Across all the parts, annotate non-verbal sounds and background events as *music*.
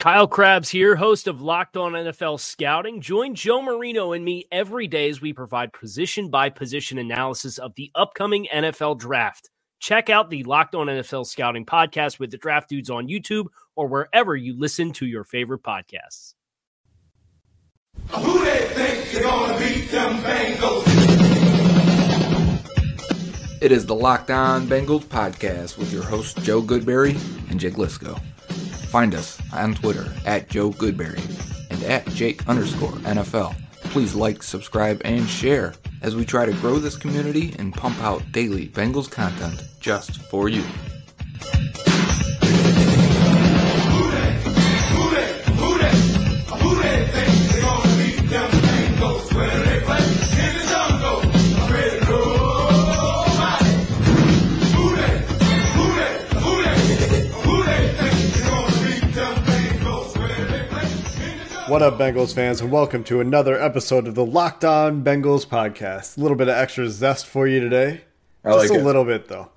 Kyle Crabbs here, host of Locked On NFL Scouting. Join Joe Marino and me every day as we provide position by position analysis of the upcoming NFL draft. Check out the Locked On NFL Scouting podcast with the draft dudes on YouTube or wherever you listen to your favorite podcasts. Who they think they're gonna beat them Bengals? It is the Locked On Bengals podcast with your hosts Joe Goodberry and Jake Liscow. Find us on Twitter at Joe Goodberry and at Jake underscore NFL. Please like, subscribe, and share as we try to grow this community and pump out daily Bengals content just for you. What up, Bengals fans, and welcome to another episode of the Locked On Bengals podcast. A little bit of extra zest for you today. Just a little bit, though.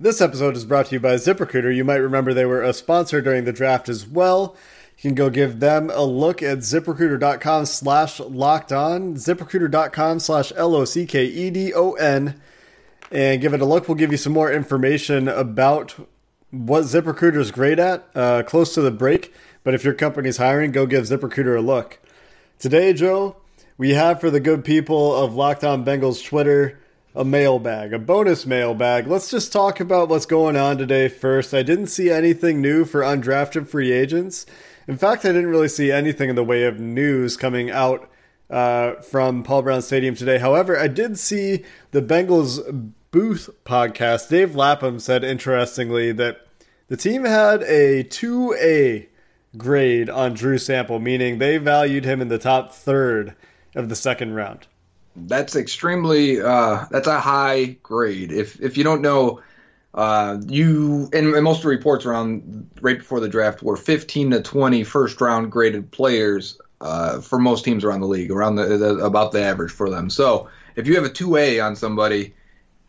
This episode is brought to you by ZipRecruiter. You might remember they were a sponsor during the draft as well. You can go give them a look at ziprecruiter.com slash locked on, ziprecruiter.com slash L O C K E D O N, and give it a look. We'll give you some more information about what ZipRecruiter is great at uh, close to the break. But if your company's hiring, go give ZipRecruiter a look. Today, Joe, we have for the good people of Locked On Bengals Twitter a mailbag, a bonus mailbag. Let's just talk about what's going on today first. I didn't see anything new for undrafted free agents. In fact, I didn't really see anything in the way of news coming out uh, from Paul Brown Stadium today. However, I did see the Bengals Booth podcast. Dave Lapham said interestingly that the team had a 2A grade on Drew Sample, meaning they valued him in the top third of the second round. That's extremely uh, that's a high grade. If if you don't know, uh, you and, and most of the reports around right before the draft were 15 to 20 first round graded players uh, for most teams around the league, around the, the about the average for them. So if you have a two A on somebody,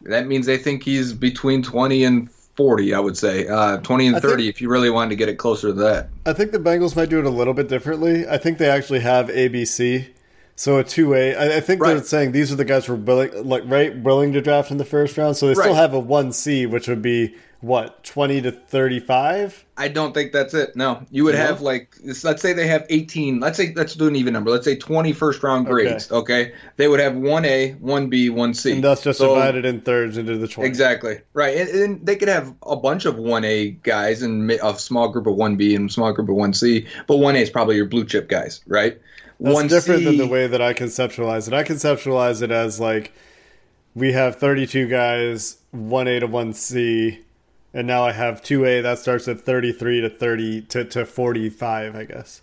that means they think he's between 20 and 40. I would say uh, 20 and 30 think- if you really wanted to get it closer to that. I think the Bengals might do it a little bit differently. I think they actually have ABC. So a two A. I, I think they're saying these are the guys who are willing, like right, willing to draft in the first round. So they still have a one C, which would be what twenty to thirty five. I don't think that's it. No, you would No? have like let's say they have 18. Let's say let's do an even number. Let's say 20 first round grades. Okay, they would have one A, one B, one C, And that's just So- divided in thirds into the twenty. Exactly right, and, and they could have a bunch of one A guys and a small group of one B and a small group of one C. But one A is probably your blue chip guys, right? That's one different than the way that I conceptualize it. I conceptualize it as like we have 32 guys, 1A to 1C, and now I have 2A that starts at 33 to 30 to, to 45, I guess.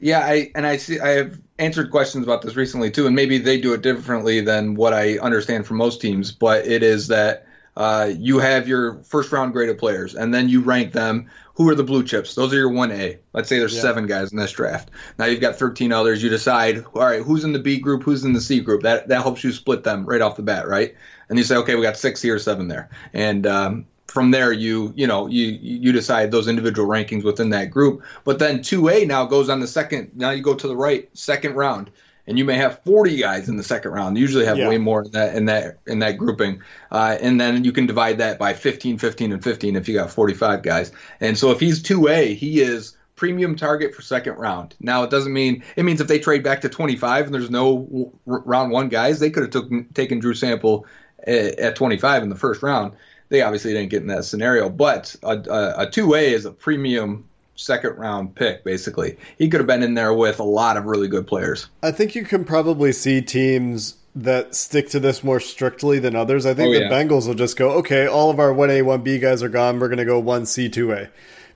Yeah, I and I see I have answered questions about this recently too, and maybe they do it differently than what I understand from most teams. But it is that uh, you have your first round graded players, and then you rank them. Who are the blue chips? Those are your one A. Let's say there's Yeah. seven guys in this draft. Now you've got 13 others. You decide, all right, who's in the B group, who's in the C group. That that helps you split them right off the bat, right? And you say, okay, we got six here, seven there, and um, from there you you know you you decide those individual rankings within that group. But then 2a now goes on the second now you go to the right second round. And you may have 40 guys in the second round. You usually have Yeah. way more in that in that in that grouping. Uh, and then you can divide that by 15 15 and 15 if you got 45 guys. And so if he's 2a he is premium target for second round. Now it doesn't mean it means if they trade back to 25 and there's no round one guys they could have took, taken drew sample at, at 25 in the first round they obviously didn't get in that scenario, but a, a, a two A is a premium second round pick. Basically, he could have been in there with a lot of really good players. I think you can probably see teams that stick to this more strictly than others. I think Oh, the yeah. Bengals will just go, okay, all of our 1A, 1B guys are gone. We're going to go 1C, 2A.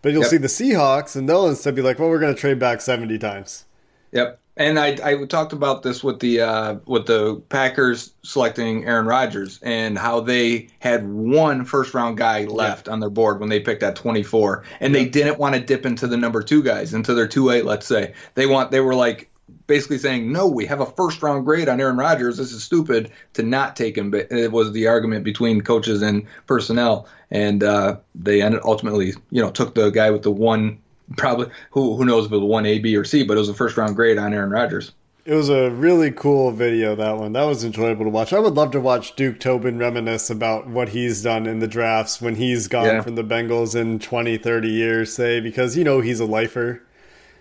But you'll Yep. see the Seahawks, and they'll instead be like, well, we're going to trade back 70 times. Yep. And I, I talked about this with the uh, with the Packers selecting Aaron Rodgers and how they had one first round guy left on their board when they picked at 24, and they didn't want to dip into the number two guys into their two eight. Let's say they want they were like basically saying no, we have a first round grade on Aaron Rodgers. This is stupid to not take him. But it was the argument between coaches and personnel, and uh, they ended ultimately you know took the guy with the one probably who who knows if it was one A, B, or C, but it was a first round grade on Aaron Rodgers. It was a really cool video, that one. That was enjoyable to watch. I would love to watch Duke Tobin reminisce about what he's done in the drafts when he's gone Yeah. from the Bengals in 20, 30 years, say, because, you know, he's a lifer.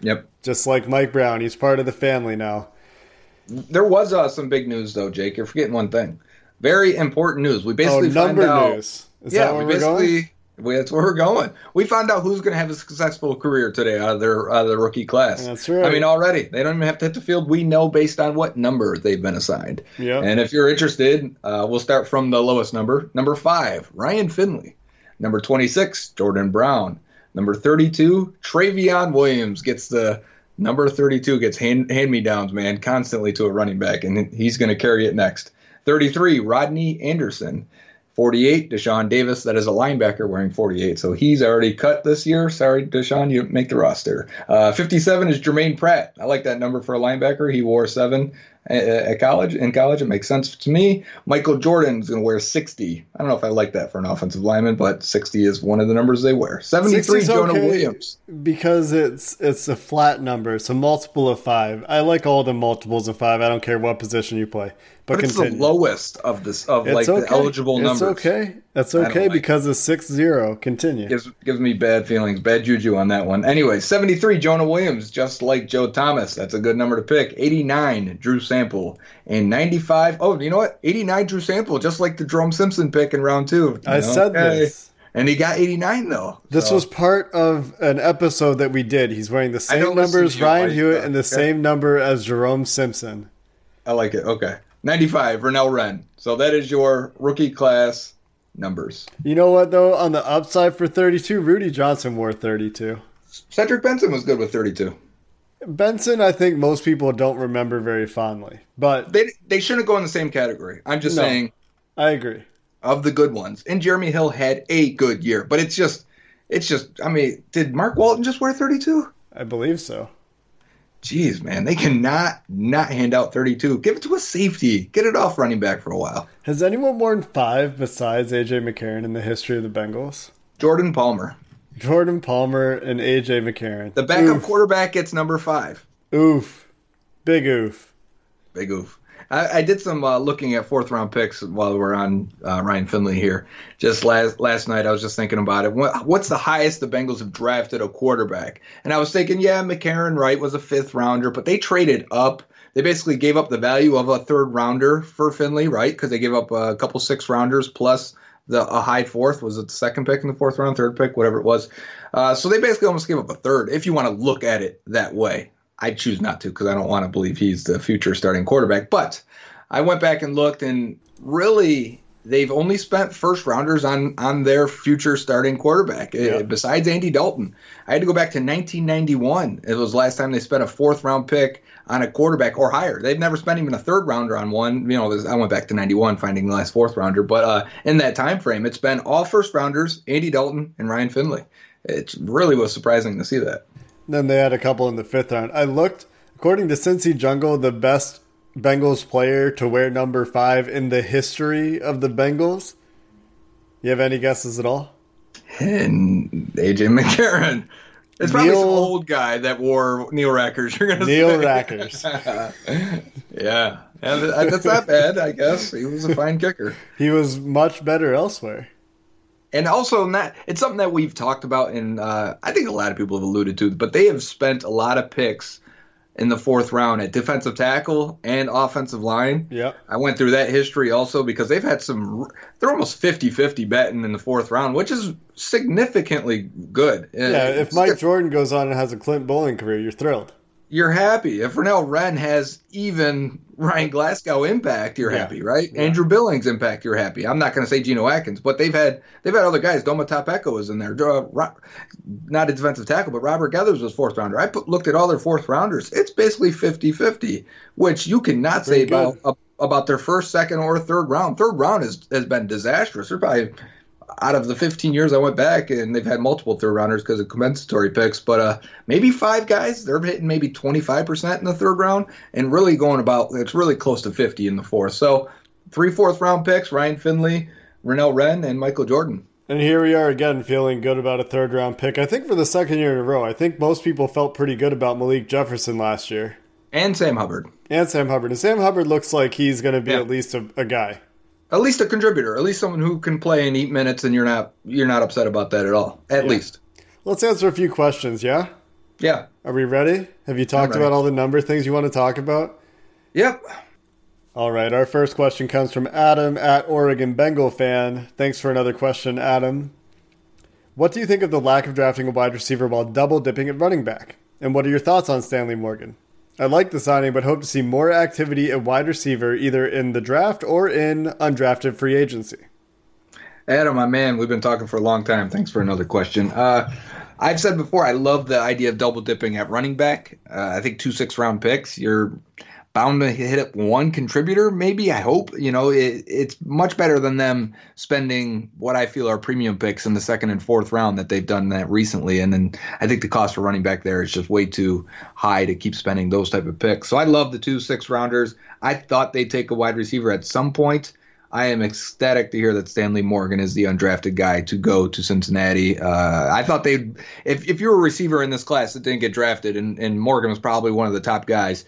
Yep. Just like Mike Brown. He's part of the family now. There was uh, some big news though, Jake. You're forgetting one thing. Very important news. We Oh, basically number find out. news. Is yeah, that where we we're going? We, that's where we're going. We found out who's going to have a successful career today out of their out of the rookie class. That's right. I mean, already they don't even have to hit the field. We know based on what number they've been assigned. Yeah. And if you're interested, uh, we'll start from the lowest number. Number five, Ryan Finley. Number 26, Jordan Brown. Number 32, Trayveon Williams gets the number 32 gets hand, hand me downs, man, constantly to a running back, and he's going to carry it next. 33, Rodney Anderson. 48, Deshaun Davis. That is a linebacker wearing 48. So he's already cut this year. Sorry, Deshaun, you make the roster. Uh, 57 is Jermaine Pratt. I like that number for a linebacker. He wore seven at, at college. In college, it makes sense to me. Michael Jordan's going to wear 60. I don't know if I like that for an offensive lineman, but 60 is one of the numbers they wear. 73, 60's Jonah okay Williams. Because it's it's a flat number. It's a multiple of five. I like all the multiples of five. I don't care what position you play. But, But it's continue. the lowest of this of It's like okay. the eligible numbers. it's numbers. okay. That's okay like because it's six zero. Continue. gives gives me bad feelings, bad juju on that one. Anyway, 73 Jonah Williams, just like Joe Thomas. That's a good number to pick. 89 Drew Sample and 95. Oh, you know what? 89 Drew Sample, just like the Jerome Simpson pick in round two. I know? said Hey. this. and he got 89 though. This So, was part of an episode that we did. He's wearing the same don't listen number as to you, Ryan Hewitt and the okay. same number as Jerome Simpson. I like it. Okay, 95 Renell Wren. So that is your rookie class numbers. You know what though? On the upside for 32, Rudi Johnson wore 32. Cedric Benson was good with 32. Benson, I think most people don't remember very fondly, but They they shouldn't go in the same category. I'm just No. saying I agree. of the good ones. And Jeremy Hill had a good year, but it's just, it's just. I mean, did Mark Walton just wear 32? I believe so. Jeez, man, they cannot not hand out 32. Give it to a safety. Get it off running back for a while. Has anyone worn five besides AJ McCarron in the history of the Bengals? Jordan Palmer, Jordan Palmer and AJ McCarron. the backup Oof. quarterback, gets number five. Oof. Big oof. Big oof. I, I did some uh, looking at fourth round picks while we're on uh, Ryan Finley here. Just last last night, I was just thinking about it. What, what's the highest the Bengals have drafted a quarterback? And I was thinking, yeah, McCarron Wright was a fifth rounder, but they traded up. They basically gave up the value of a third rounder for Finley, right? Because they gave up a couple six rounders plus the a high fourth. Was it the second pick in the fourth round, third pick, whatever it was? Uh, so they basically almost gave up a third. If you want to look at it that way, I choose not to because I don't want to believe he's the future starting quarterback. But I went back and looked, and really, they've only spent first rounders on on their future starting quarterback. uh, Yeah. besides Andy Dalton, I had to go back to 1991. It was the last time they spent a fourth round pick on a quarterback or higher. They've never spent even a third rounder on one. You know, I went back to 91 finding the last fourth rounder, but uh, in that time frame, it's been all first rounders: Andy Dalton and Ryan Finley. It really was surprising to see that. Then they had a couple in the fifth round. I looked, according to Cincy Jungle, the best Bengals player to wear number five in the history of the Bengals. You have any guesses at all? and AJ McCarron. It's probably some old guy that wore Neil Rackers. You're gonna Neil say. Rackers. *laughs* yeah, and that's not bad. I guess he was a fine kicker, He was much better elsewhere. And also not. It's something that we've talked about, and uh, I think a lot of people have alluded to. But they have spent a lot of picks in the fourth round at defensive tackle and offensive line. Yep. I went through that history also because they've had some. They're almost 50-50 betting in the fourth round, which is significantly good. Yeah, if Mike Jordan goes on and has a Clint Boling career, you're thrilled. You're happy. If Renell Wren has even Ryan Glasgow impact, you're Yeah. happy, right? Yeah. Andrew Billings impact, you're happy. I'm not going to say Geno Atkins, but they've had they've had other guys. Domata Peko is in there. Uh, Ro- not a defensive tackle, but Robert Geathers was fourth rounder. I put, looked at all their fourth rounders. It's basically 50-50, which you cannot say good. about about their first, second, or third round. Third round has has been disastrous. They're probably out of the 15 years I went back, and they've had multiple third rounders because of compensatory picks, but uh, maybe five guys, they're hitting maybe 25% in the third round, and really going about, it's really close to 50 in the fourth. So three fourth round picks Ryan Finley, Renell Wren, and Michael Jordan. And here we are again feeling good about a third round pick. I think for the second year in a row, I think most people felt pretty good about Malik Jefferson last year. And Sam Hubbard. And Sam Hubbard. And Sam Hubbard looks like he's going to be Yeah. at least a, a guy. At least a contributor, at least someone who can play and eat minutes, and you're not you're not upset about that at all. At Yeah. least, Let's answer a few questions, yeah? yeah, Are we ready? Have you talked about all the number things you want to talk about? yep. All right, our first question comes from Adam at Oregon Bengal fan. Thanks for another question, Adam. What do you think of the lack of drafting a wide receiver while double dipping at running back? And what are your thoughts on Stanley Morgan? I like the signing, but hope to see more activity at wide receiver either in the draft or in undrafted free agency. Adam, my man, we've been talking for a long time. Thanks for another question. Uh, I've said before, I love the idea of double dipping at running back. Uh, I think two six round picks, you're bound to hit up one contributor, maybe. I hope. You know, it, it's much better than them spending what I feel are premium picks in the second and fourth round that they've done that recently. And then I think the cost for running back there is just way too high to keep spending those type of picks. So I love the two six rounders. I thought they'd take a wide receiver at some point. I am ecstatic to hear that Stanley Morgan is the undrafted guy to go to Cincinnati. Uh, I thought they'd, if, if you're a receiver in this class that didn't get drafted, and, and Morgan was probably one of the top guys,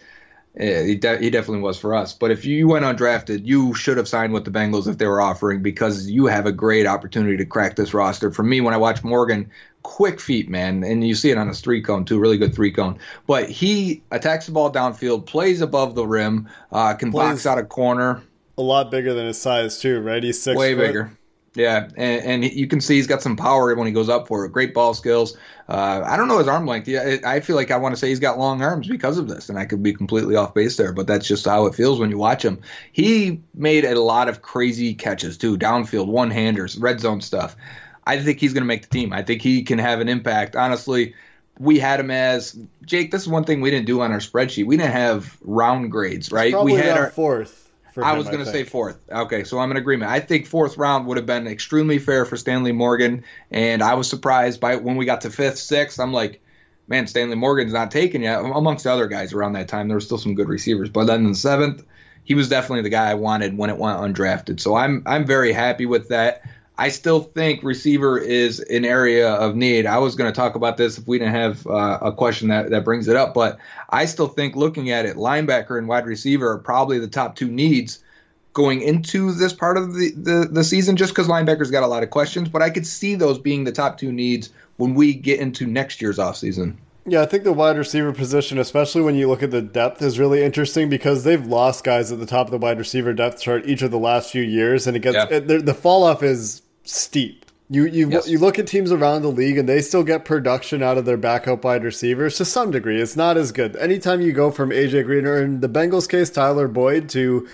uh, he, de- he definitely was for us. But if you went undrafted, you should have signed with the Bengals if they were offering because you have a great opportunity to crack this roster. For me, when I watch Morgan, quick feet, man, and you see it on his three cone too, really good three cone. But he attacks the ball downfield, plays above the rim, uh, can Plays- box out a corner A lot bigger than his size, too, right? He's six way foot. bigger. Yeah, and, and you can see he's got some power when he goes up for it. Great ball skills. Uh, I don't know his arm length. Yeah, I I feel like I want to say he's got long arms because of this, and I could be completely off base there, but that's just how it feels when you watch him. He made a lot of crazy catches too, downfield, one handers, red zone stuff. I think he's going to make the team. I think he can have an impact. Honestly, we had him as Jake. This is one thing we didn't do on our spreadsheet. We didn't have round grades, right? We had our fourth. I was going to say fourth. Okay, so I'm in agreement. I think fourth round would have been extremely fair for Stanley Morgan, and I was surprised by when we got to fifth, sixth. I'm like, man, Stanley Morgan's not taken yet. Amongst the other guys around that time, there were still some good receivers, but then in the seventh, he was definitely the guy I wanted when it went undrafted. So I'm I'm very happy with that. I still think receiver is an area of need. I was going to talk about this if we didn't have uh, a question that, that brings it up, but I still think looking at it, linebacker and wide receiver are probably the top two needs going into this part of the, the, the season just because linebackers got a lot of questions, but I could see those being the top two needs when we get into next year's offseason. Yeah, I think the wide receiver position, especially when you look at the depth, is really interesting because they've lost guys at the top of the wide receiver depth chart each of the last few years, and it gets Yeah. it, the, the fall off is steep. You you Yes. you look at teams around the league, and they still get production out of their backup wide receivers to some degree. It's not as good. Anytime you go from AJ Green or in the Bengals case, Tyler Boyd to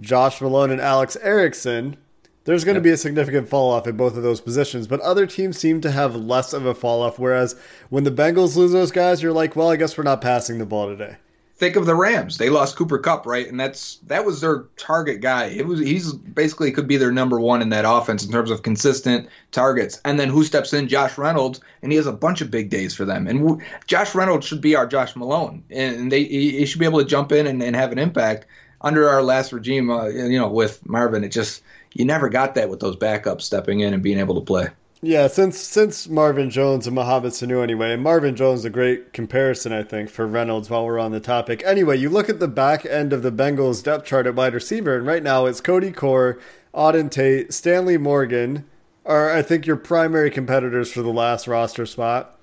Josh Malone and Alex Erickson, there's going to Yep. be a significant fall off in both of those positions. But other teams seem to have less of a fall off. Whereas when the Bengals lose those guys, you're like, well, I guess we're not passing the ball today. Think of the Rams. They lost Cooper Kupp, right? And that's that was their target guy. It was he's basically could be their number one in that offense in terms of consistent targets. And then who steps in? Josh Reynolds, and he has a bunch of big days for them. And w- Josh Reynolds should be our Josh Malone, and they he, he should be able to jump in and, and have an impact. Under our last regime, uh, you know, with Marvin, it just you never got that with those backups stepping in and being able to play. Yeah, since since Marvin Jones and Mohamed Sanu anyway, Marvin Jones is a great comparison, I think, for Reynolds while we're on the topic. Anyway, you look at the back end of the Bengals depth chart at wide receiver, and right now it's Cody Core, Auden Tate, Stanley Morgan are I think your primary competitors for the last roster spot.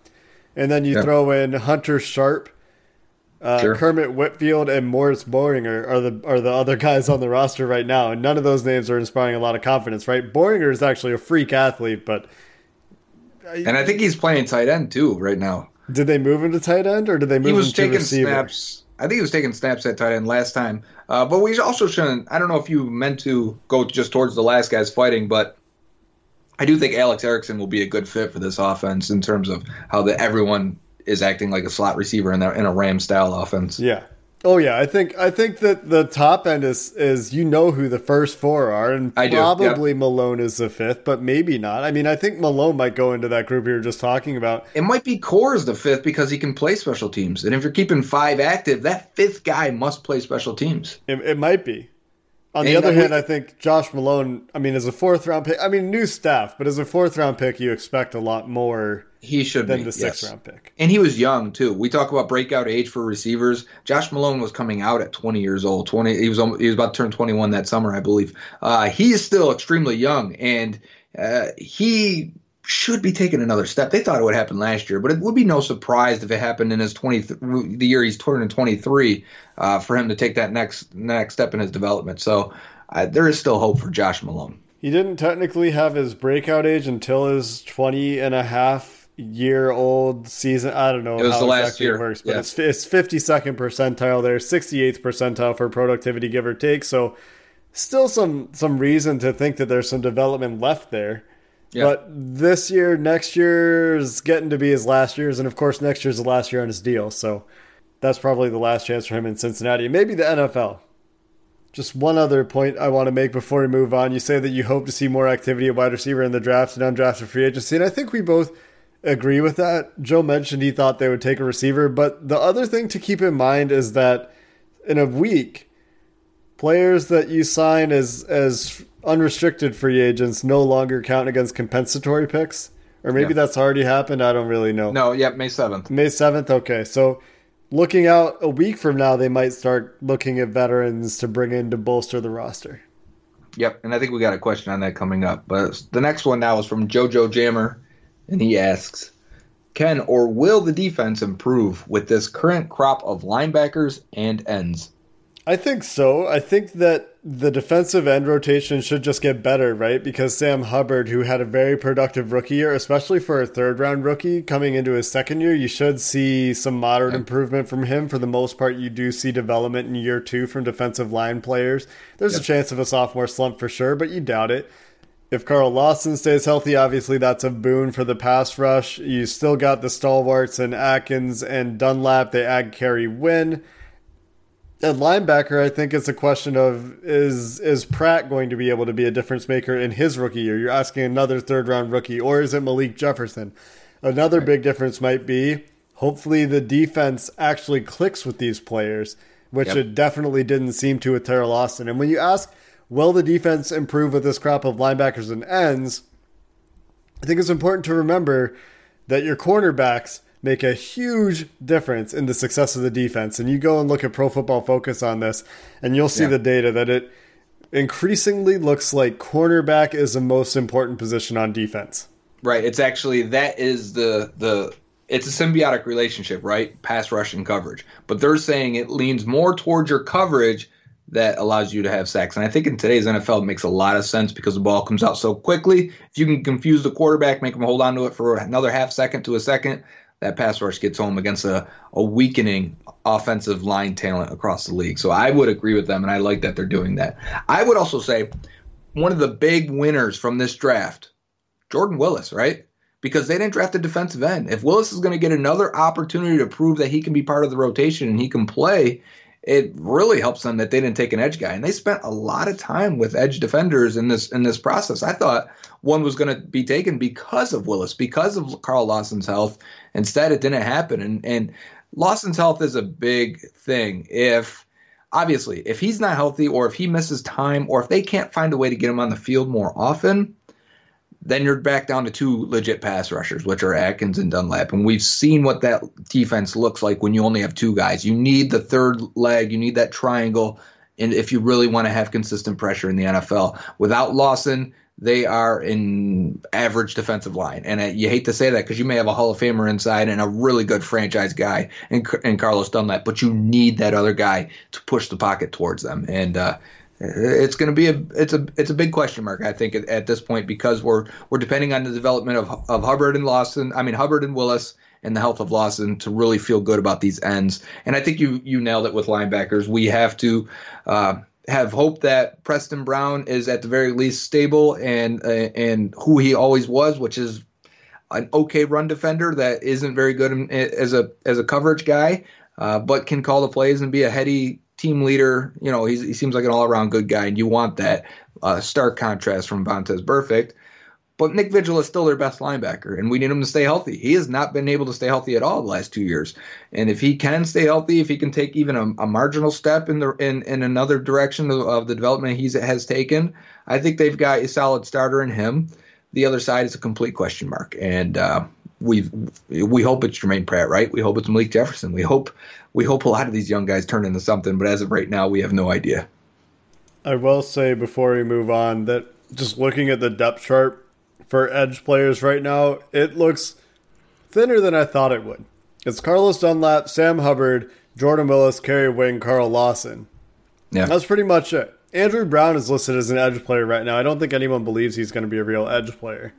And then you Yeah. throw in Hunter Sharp, uh, Sure. Kermit Whitfield, and Morris Boehringer are the are the other *laughs* guys on the roster right now, and none of those names are inspiring a lot of confidence. Right? Boehringer is actually a freak athlete, but And I think he's playing tight end too right now. Did they move him to tight end or did they move he was him to taking receiver? snaps. I think he was taking snaps at tight end last time. Uh, but we also shouldn't. I don't know if you meant to go just towards the last guys fighting, but I do think Alex Erickson will be a good fit for this offense in terms of how the everyone is acting like a slot receiver in, their, in a Ram style offense. Yeah. Oh yeah, I think I think that the top end is is you know who the first four are, and I do, probably yep. Malone is the fifth, but maybe not. I mean, I think Malone might go into that group you were just talking about. It might be Core's the fifth because he can play special teams, and if you're keeping five active, that fifth guy must play special teams. It, it might be. On the And other we- hand, I think Josh Malone. I mean, as a fourth round pick, I mean, new staff, but as a fourth round pick, you expect a lot more He should than be the sixth yes. round pick. And he was young too. We talk about breakout age for receivers. Josh Malone was coming out at 20 years old. 20. He was he was about to turn 21 that summer, I believe. Uh, he is still extremely young, and uh, he should be taking another step. They thought it would happen last year, but it would be no surprise if it happened in his 20 the year he's turning 23 uh, for him to take that next next step in his development. So uh, there is still hope for Josh Malone. He didn't technically have his breakout age until his 20 and a half year old season. I don't know It was how the last exactly year, it works, but yeah. it's, it's 52nd percentile there, 68th percentile for productivity, give or take. So still some some reason to think that there's some development left there. Yeah. But this year, next year is getting to be his last year's, and of course, next year's the last year on his deal. So that's probably the last chance for him in Cincinnati, maybe the NFL. Just one other point I want to make before we move on. You say that you hope to see more activity at wide receiver in the draft and undrafted free agency, and I think we both agree with that. Joe mentioned he thought they would take a receiver, but the other thing to keep in mind is that in a week, players that you sign as as unrestricted free agents no longer count against compensatory picks. Or maybe Yeah. that's already happened. I don't really know. No, yeah, May 7th. May 7th? Okay. So looking out a week from now, they might start looking at veterans to bring in to bolster the roster. Yep, and I think we got a question on that coming up. But the next one now is from JoJo Jammer, and he asks, "Can or will the defense improve with this current crop of linebackers and ends?" I think so. I think that the defensive end rotation should just get better, right? Because Sam Hubbard, who had a very productive rookie year, especially for a third round rookie coming into his second year, you should see some moderate improvement from him. For the most part, you do see development in year two from defensive line players. There's a chance of a sophomore slump for sure, but you doubt it. If Carl Lawson stays healthy, obviously that's a boon for the pass rush. You still got the stalwarts and Atkins and Dunlap. They add Kerry Wynn. At linebacker, I think it's a question of is is Pratt going to be able to be a difference maker in his rookie year? You're asking another third round rookie, or is it Malik Jefferson? Another big difference might be hopefully the defense actually clicks with these players, which Yep. it definitely didn't seem to with Teryl Austin. And when you ask, will the defense improve with this crop of linebackers and ends? I think it's important to remember that your cornerbacks make a huge difference in the success of the defense. And you go and look at Pro Football Focus on this, and you'll see Yeah. the data that it increasingly looks like cornerback is the most important position on defense. Right. It's actually that is the the it's a symbiotic relationship, right? Pass rush and coverage. But they're saying it leans more towards your coverage that allows you to have sacks. And I think in today's NFL it makes a lot of sense because the ball comes out so quickly. If you can confuse the quarterback, make him hold on to it for another half second to a second, that pass rush gets home against a, a weakening offensive line talent across the league. So I would agree with them and I like that they're doing that. I would also say one of the big winners from this draft Jordan Willis, right? Because they didn't draft a defensive end. If Willis is going to get another opportunity to prove that he can be part of the rotation and he can play, it really helps them that they didn't take an edge guy. And they spent a lot of time with edge defenders in this in this process. I thought one was going to be taken because of Willis, because of Carl Lawson's health. Instead, it didn't happen. And and Lawson's health is a big thing. If obviously if he's not healthy or if he misses time or if they can't find a way to get him on the field more often, then you're back down to two legit pass rushers, which are Atkins and Dunlap. And we've seen what that defense looks like when you only have two guys. You need the third leg, you need that triangle, and if you really want to have consistent pressure in the NFL. Without Lawson, they are in average defensive line. And you hate to say that because you may have a Hall of Famer inside and a really good franchise guy in, in Carlos Dunlap, but you need that other guy to push the pocket towards them. And uh, it's going to be a it's a it's a big question mark I think at, at this point because we're we're depending on the development of of Hubbard and Lawson I mean Hubbard and Willis and the health of Lawson to really feel good about these ends. And I think you you nailed it with linebackers. We have to uh, have hope that Preston Brown is at the very least stable and uh, and who he always was, which is an okay run defender that isn't very good in, as a as a coverage guy, uh, but can call the plays and be a heady team leader. You know, he seems like an all around good guy, and you want that uh, stark contrast from Vontaze Burfict. But Nick Vigil is still their best linebacker, and we need him to stay healthy. He has not been able to stay healthy at all the last two years. And if he can stay healthy, if he can take even a, a marginal step in the in, in another direction of, of the development he has taken, I think they've got a solid starter in him. The other side is a complete question mark, and uh, we we hope it's Jermaine Pratt, right? We hope it's Malik Jefferson. We hope we hope a lot of these young guys turn into something, but as of right now, we have no idea. I will say before we move on that just looking at the depth chart for edge players right now, it looks thinner than I thought it would. It's Carlos Dunlap, Sam Hubbard, Jordan Willis, Kerry Wynn, Carl Lawson. Yeah. That's pretty much it. Andrew Brown is listed as an edge player right now. I don't think anyone believes he's going to be a real edge player.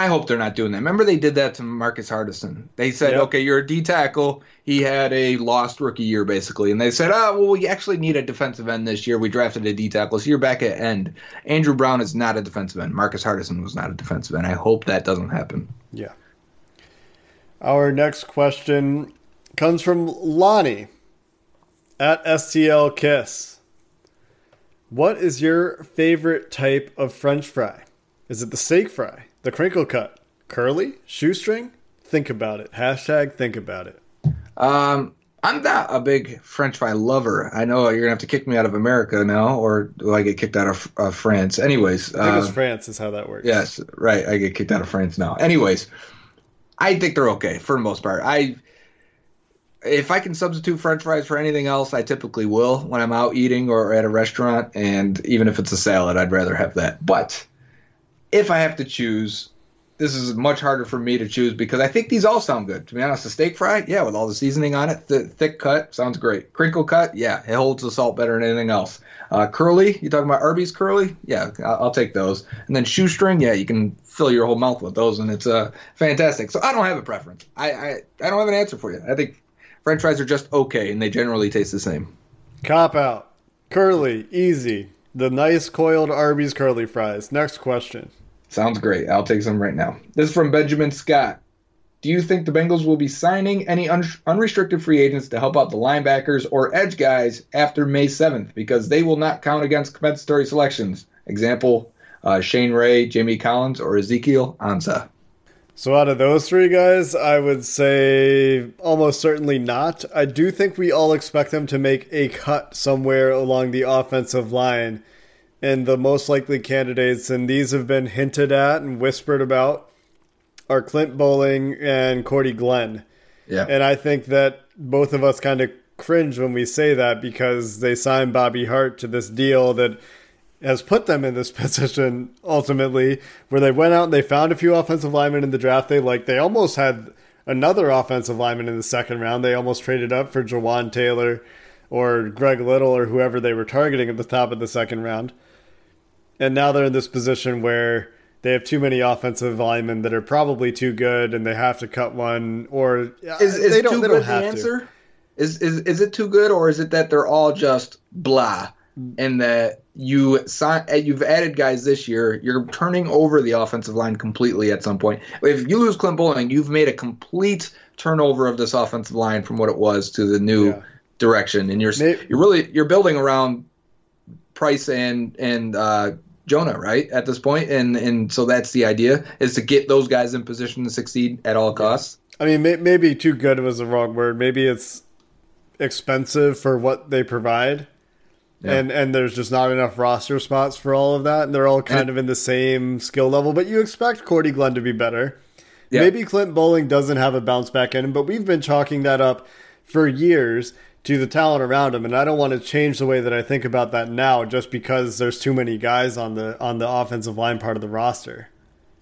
I hope they're not doing that. Remember they did that to Marcus Hardison. They said, yep. okay, you're a D tackle. He had a lost rookie year basically, and they said, oh, well, we actually need a defensive end this year. We drafted a D tackle, so you're back at end. Andrew Brown is not a defensive end. Marcus Hardison was not a defensive end. I hope that doesn't happen. Yeah. Our next question comes from Lonnie at STL Kiss. What is your favorite type of French fry? Is it the steak fry? The crinkle cut. Curly? Shoestring? Think about it. Hashtag think about it. Um, I'm not a big French fry lover. I know you're gonna have to kick me out of America now, or do I get kicked out of uh, France? Anyways, I think uh, France is how that works. Yes, right. I get kicked out of France now. Anyways, I think they're okay for the most part. I if I can substitute French fries for anything else, I typically will when I'm out eating or at a restaurant, and even if it's a salad, I'd rather have that. But if I have to choose, this is much harder for me to choose because I think these all sound good. To be honest, the steak fry, yeah, with all the seasoning on it, the thick cut sounds great. Crinkle cut, yeah, it holds the salt better than anything else. Uh, curly, you talking about Arby's curly? Yeah, I'll, I'll, take those. And then shoestring, yeah, you can fill your whole mouth with those, and it's uh, fantastic. So I don't have a preference. I, I I don't have an answer for you. I think French fries are just okay, and they generally taste the same. Cop out. Curly, easy. The nice coiled Arby's curly fries. Next question. Sounds great. I'll take some right now. This is from Benjamin Scott. Do you think the Bengals will be signing any un- unrestricted free agents to help out the linebackers or edge guys after May 7th? Because they will not count against compensatory selections. Example, uh, Shane Ray, Jamie Collins, or Ezekiel Ansah. So out of those three guys, I would say almost certainly not. I do think we all expect them to make a cut somewhere along the offensive line and the most likely candidates, and these have been hinted at and whispered about, are Clint Boling and Cordy Glenn. Yeah. And I think that both of us kind of cringe when we say that because they signed Bobby Hart to this deal that has put them in this *laughs* position ultimately, where they went out and they found a few offensive linemen in the draft. They like they almost had another offensive lineman in the second round. They almost traded up for Jawaan Taylor or Greg Little or whoever they were targeting at the top of the second round and now they're in this position where they have too many offensive linemen that are probably too good, and they have to cut one. Or is, is they don't, too they good the answer? To. Is is is it too good, or is it that they're all just blah, and that you sign, you've added guys this year, you're turning over the offensive line completely at some point. If you lose Clint Boling, you've made a complete turnover of this offensive line from what it was to the new yeah. direction, and you're Maybe. you're really you're building around Price and and uh, Jonah, right? At this point, and and so that's the idea is to get those guys in position to succeed at all costs. I mean, may, maybe too good was the wrong word. Maybe it's expensive for what they provide, yeah. and and there's just not enough roster spots for all of that, and they're all kind and, of in the same skill level. But you expect Cordy Glenn to be better. Yeah. Maybe Clint Boling doesn't have a bounce back in him, but we've been chalking that up for years to the talent around him. And I don't want to change the way that I think about that now just because there's too many guys on the on the offensive line part of the roster.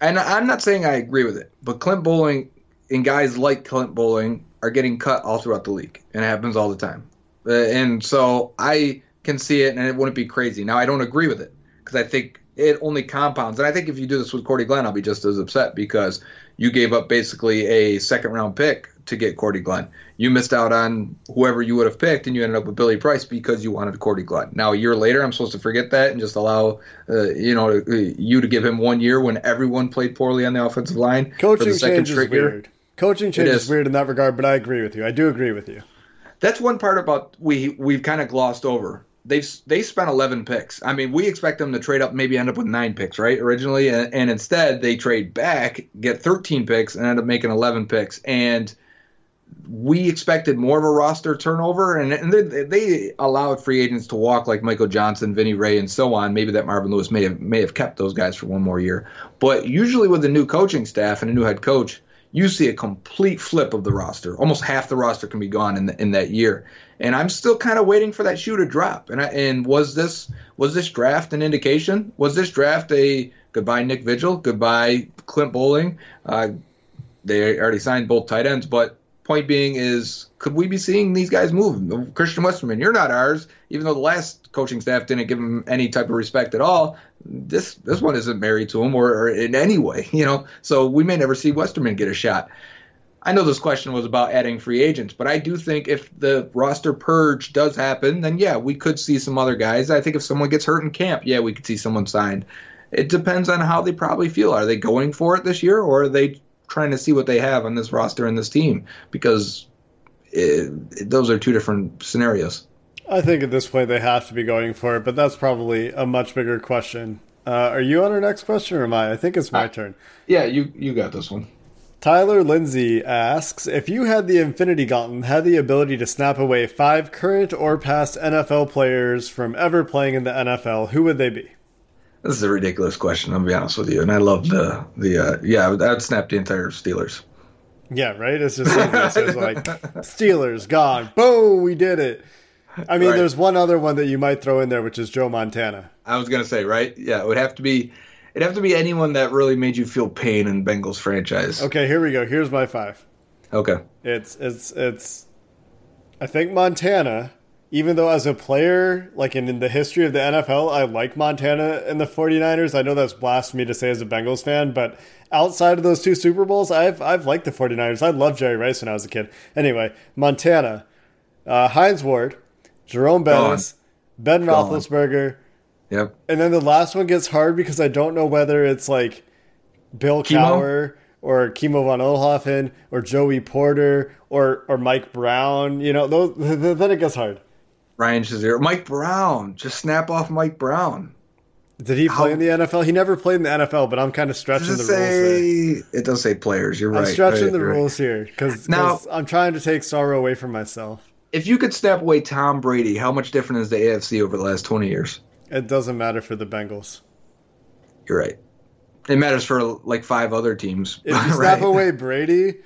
And I'm not saying I agree with it, but Clint Boling and guys like Clint Boling are getting cut all throughout the league, and it happens all the time. Uh, and so I can see it, and it wouldn't be crazy. Now I don't agree with it because I think it only compounds. And I think if you do this with Cordy Glenn, I'll be just as upset because you gave up basically a second round pick to get Cordy Glenn. You missed out on whoever you would have picked, and you ended up with Billy Price because you wanted Cordy Glenn. Now a year later, I'm supposed to forget that and just allow uh, you know you to give him one year when everyone played poorly on the offensive line. Coaching change is weird. Year. Coaching change is. is weird in that regard, but I agree with you. I do agree with you. That's one part about we we've kind of glossed over they've they spent 11 picks. I mean, we expect them to trade up, maybe end up with nine picks, right? Originally, and, and, instead they trade back, get 13 picks, and end up making 11 picks. And we expected more of a roster turnover, and, and they, they allowed free agents to walk like Michael Johnson, Vinny Rey, and so on. Maybe that Marvin Lewis may have may have kept those guys for one more year. But usually with a new coaching staff and a new head coach, you see a complete flip of the roster. Almost half the roster can be gone in the, in that year and I'm still kind of waiting for that shoe to drop. And I, and was this was this draft an indication? Was this draft a goodbye Nick Vigil, goodbye Clint Boling? Uh, they already signed both tight ends, but point being is, could we be seeing these guys move? Christian Westerman, you're not ours, even though the last coaching staff didn't give him any type of respect at all. This this one isn't married to him or, or in any way, you know. So we may never see Westerman get a shot. I know this question was about adding free agents, but I do think if the roster purge does happen, then yeah, we could see some other guys. I think if someone gets hurt in camp, yeah, we could see someone signed. It depends on how they probably feel. Are they going for it this year, or are they trying to see what they have on this roster and this team? Because it, it, those are two different scenarios. I think at this point they have to be going for it, but that's probably a much bigger question. Uh, are you on our next question, or am I? I think it's my turn. Yeah, you you got this one. Tyler Lindsay asks If you had the Infinity Gauntlet had the ability to snap away five current or past NFL players from ever playing in the NFL, who would they be? This is a ridiculous question, I'll be honest with you. And I love the, the uh, yeah, I would, snap the entire Steelers. Yeah, right? It's just like, it's like Steelers gone. Boom, we did it. I mean, right. there's one other one that you might throw in there, which is Joe Montana. I was going to say, right? Yeah, it would have to be It'd have to be anyone that really made you feel pain in Bengals franchise. Okay, here we go. Here's my five. Okay. It's it's it's I think Montana, even though as a player, like in, in the history of the NFL, I like Montana and the 49ers. I know that's blasphemy to say as a Bengals fan, but outside of those two Super Bowls, I've I've liked the 49ers. I loved Jerry Rice when I was a kid. Anyway, Montana, uh, Hines Ward, Jerome Bettis, Ben Roethlisberger, Yep. And then the last one gets hard because I don't know whether it's like Bill Cowher or Kimo von Oelhoffen or Joey Porter or or Mike Brown. You know, those *laughs* then it gets hard. Ryan Shazier, Mike Brown, just snap off Mike Brown. Did he play How, in the NFL? He never played in the NFL, but I'm kind of stretching the say, rules. There. It does say players. You're I'm right. I'm stretching right, the right. rules here because I'm trying to take sorrow away from myself. If you could snap away Tom Brady, how much different is the AFC over the last 20 years? It doesn't matter for the Bengals. You're right. It matters for like five other teams. If you *laughs* snap away Brady,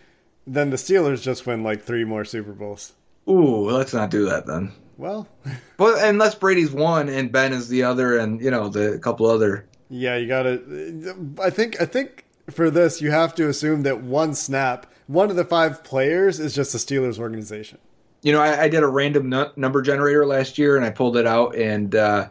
then the Steelers just win like three more Super Bowls. Ooh, let's not do that then. Well, *laughs* but unless Brady's one and Ben is the other, and you know the couple other. Yeah, you gotta. I think. I think for this, you have to assume that one snap, one of the five players is just the Steelers organization. You know, I, I did a random number generator last year, and I pulled it out, and uh,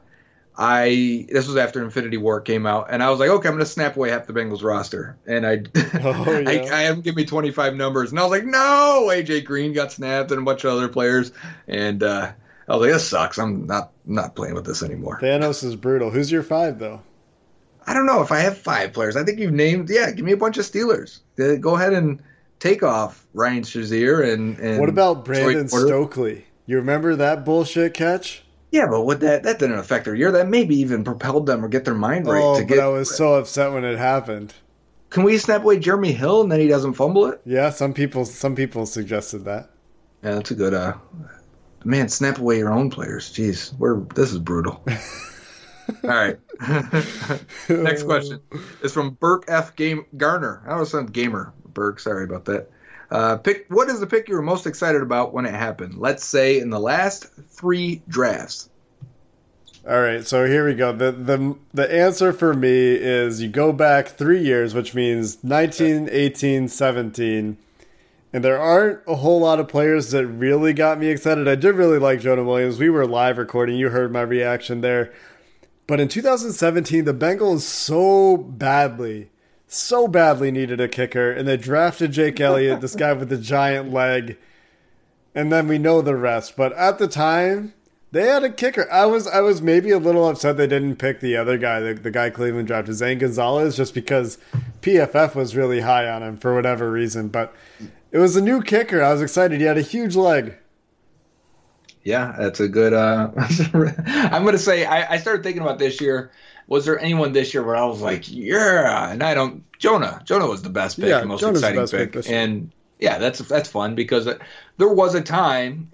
I this was after Infinity War came out, and I was like, okay, I'm gonna snap away half the Bengals roster, and I *laughs* oh, yeah. I, I had him give me 25 numbers, and I was like, no, AJ Green got snapped, and a bunch of other players, and uh, I was like, this sucks. I'm not not playing with this anymore. Thanos is brutal. Who's your five though? I don't know if I have five players. I think you've named. Yeah, give me a bunch of Steelers. Uh, go ahead and take off Ryan Shazier and, and what about Brandon Stokley? You remember that bullshit catch? Yeah, but what that that didn't affect their year. That maybe even propelled them or get their mind right. Oh, to but get, I was so upset when it happened. Can we snap away Jeremy Hill and then he doesn't fumble it? Yeah, some people some people suggested that. Yeah, that's a good. uh Man, snap away your own players. Jeez, we're this is brutal. *laughs* All right. *laughs* Next question is from Burke F. Game Garner. I was some gamer. Burke, sorry about that. Uh, pick what is the pick you were most excited about when it happened? Let's say in the last three drafts. All right, so here we go. The the the answer for me is you go back 3 years, which means 19, 18, 17. And there aren't a whole lot of players that really got me excited. I did really like Jonah Williams. We were live recording. You heard my reaction there. But in 2017, the Bengals so badly so badly needed a kicker, and they drafted Jake Elliott, this guy with the giant leg, and then we know the rest. But at the time, they had a kicker. I was I was maybe a little upset they didn't pick the other guy, the, the guy Cleveland drafted, Zane Gonzalez, just because PFF was really high on him for whatever reason. But it was a new kicker. I was excited. He had a huge leg. Yeah, that's a good. Uh, *laughs* I'm going to say I, I started thinking about this year. Was there anyone this year where I was like, yeah, and I don't. Jonah, Jonah was the best pick, yeah, most Jonah's exciting pick, and yeah, that's that's fun because there was a time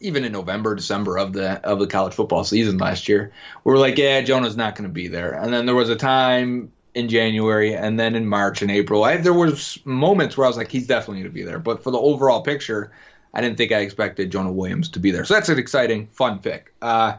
even in November, December of the of the college football season last year, we were like, yeah, Jonah's not going to be there. And then there was a time in January, and then in March and April, I, there was moments where I was like, he's definitely going to be there. But for the overall picture, I didn't think I expected Jonah Williams to be there. So that's an exciting, fun pick. Uh,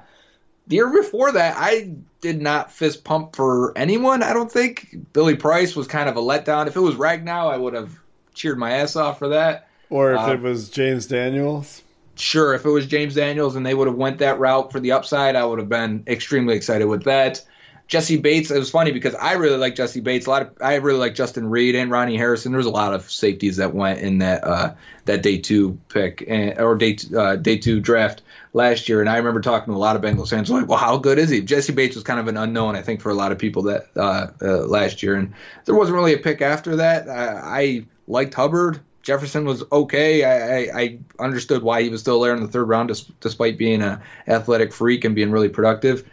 the year before that, I did not fist pump for anyone. I don't think Billy Price was kind of a letdown. If it was Ragnow, I would have cheered my ass off for that. Or if uh, it was James Daniels sure if it was James Daniels and they would have went that route for the upside, I would have been extremely excited with that. Jessie Bates, it was funny because I really like Jessie Bates. A lot of I really like Justin Reid and Ronnie Harrison. There was a lot of safeties that went in that uh, that day two pick and, or day uh, day two draft last year. And I remember talking to a lot of Bengals fans like, "Well, how good is he?" Jessie Bates was kind of an unknown, I think, for a lot of people that uh, uh last year. And there wasn't really a pick after that. I, I liked Hubbard. Jefferson was okay. I, I, I, understood why he was still there in the third round, despite being an athletic freak and being really productive.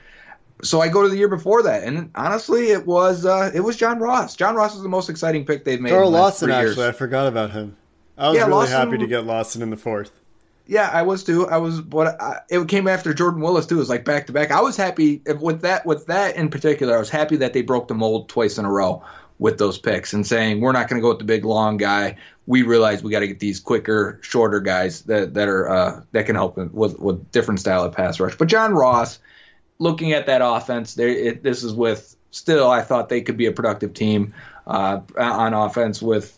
So I go to the year before that, and honestly, it was uh, it was John Ross. John Ross was the most exciting pick they've made. Carl Lawson, actually, I forgot about him. I was yeah, really Lawson, happy to get Lawson in the fourth. Yeah, I was too. I was, but I, it came after Jordan Willis too. It was like back to back. I was happy with that. With that in particular, I was happy that they broke the mold twice in a row with those picks and saying we're not going to go with the big long guy. We realize we got to get these quicker, shorter guys that that are uh, that can help with with different style of pass rush. But John Ross, looking at that offense, this is with still I thought they could be a productive team uh, on offense with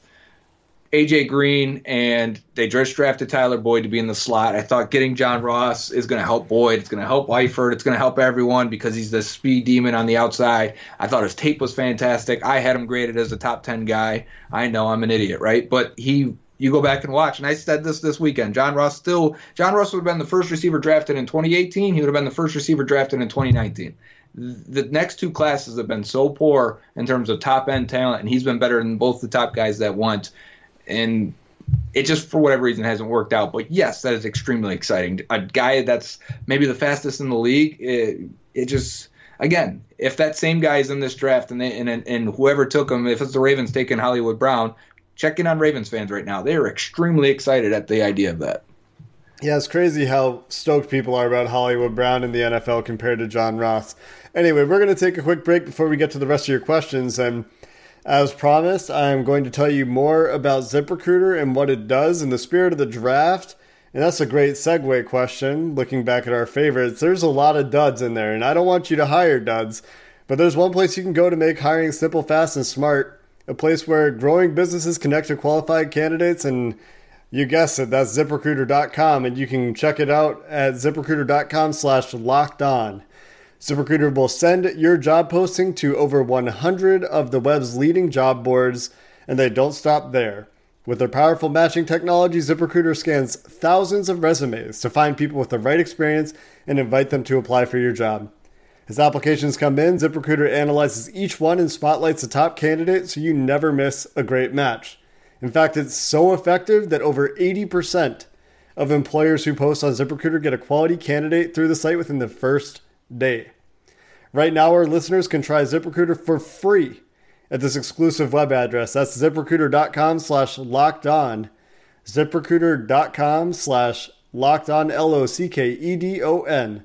AJ Green and they just drafted Tyler Boyd to be in the slot. I thought getting John Ross is going to help Boyd. It's going to help Eifert. It's going to help everyone because he's the speed demon on the outside. I thought his tape was fantastic. I had him graded as a top 10 guy. I know I'm an idiot, right? But he you go back and watch. And I said this this weekend. John Ross still John Ross would have been the first receiver drafted in 2018. He would have been the first receiver drafted in 2019. The next two classes have been so poor in terms of top end talent, and he's been better than both the top guys that went and it just for whatever reason hasn't worked out. But yes, that is extremely exciting. A guy that's maybe the fastest in the league. It, it just again, if that same guy is in this draft and they, and and whoever took him, if it's the Ravens taking Hollywood Brown, check in on Ravens fans right now. They are extremely excited at the idea of that. Yeah, it's crazy how stoked people are about Hollywood Brown in the NFL compared to John Ross. Anyway, we're going to take a quick break before we get to the rest of your questions and. As promised, I am going to tell you more about ZipRecruiter and what it does in the spirit of the draft. And that's a great segue question. Looking back at our favorites, there's a lot of duds in there, and I don't want you to hire duds, but there's one place you can go to make hiring simple, fast, and smart. A place where growing businesses connect to qualified candidates, and you guessed it, that's ziprecruiter.com, and you can check it out at ziprecruiter.com slash locked on. ZipRecruiter will send your job posting to over 100 of the web's leading job boards, and they don't stop there. With their powerful matching technology, ZipRecruiter scans thousands of resumes to find people with the right experience and invite them to apply for your job. As applications come in, ZipRecruiter analyzes each one and spotlights the top candidate so you never miss a great match. In fact, it's so effective that over 80% of employers who post on ZipRecruiter get a quality candidate through the site within the first day. Right now, our listeners can try ZipRecruiter for free at this exclusive web address. That's ziprecruiter.com slash locked on. ZipRecruiter.com slash locked on, L O C K E D O N.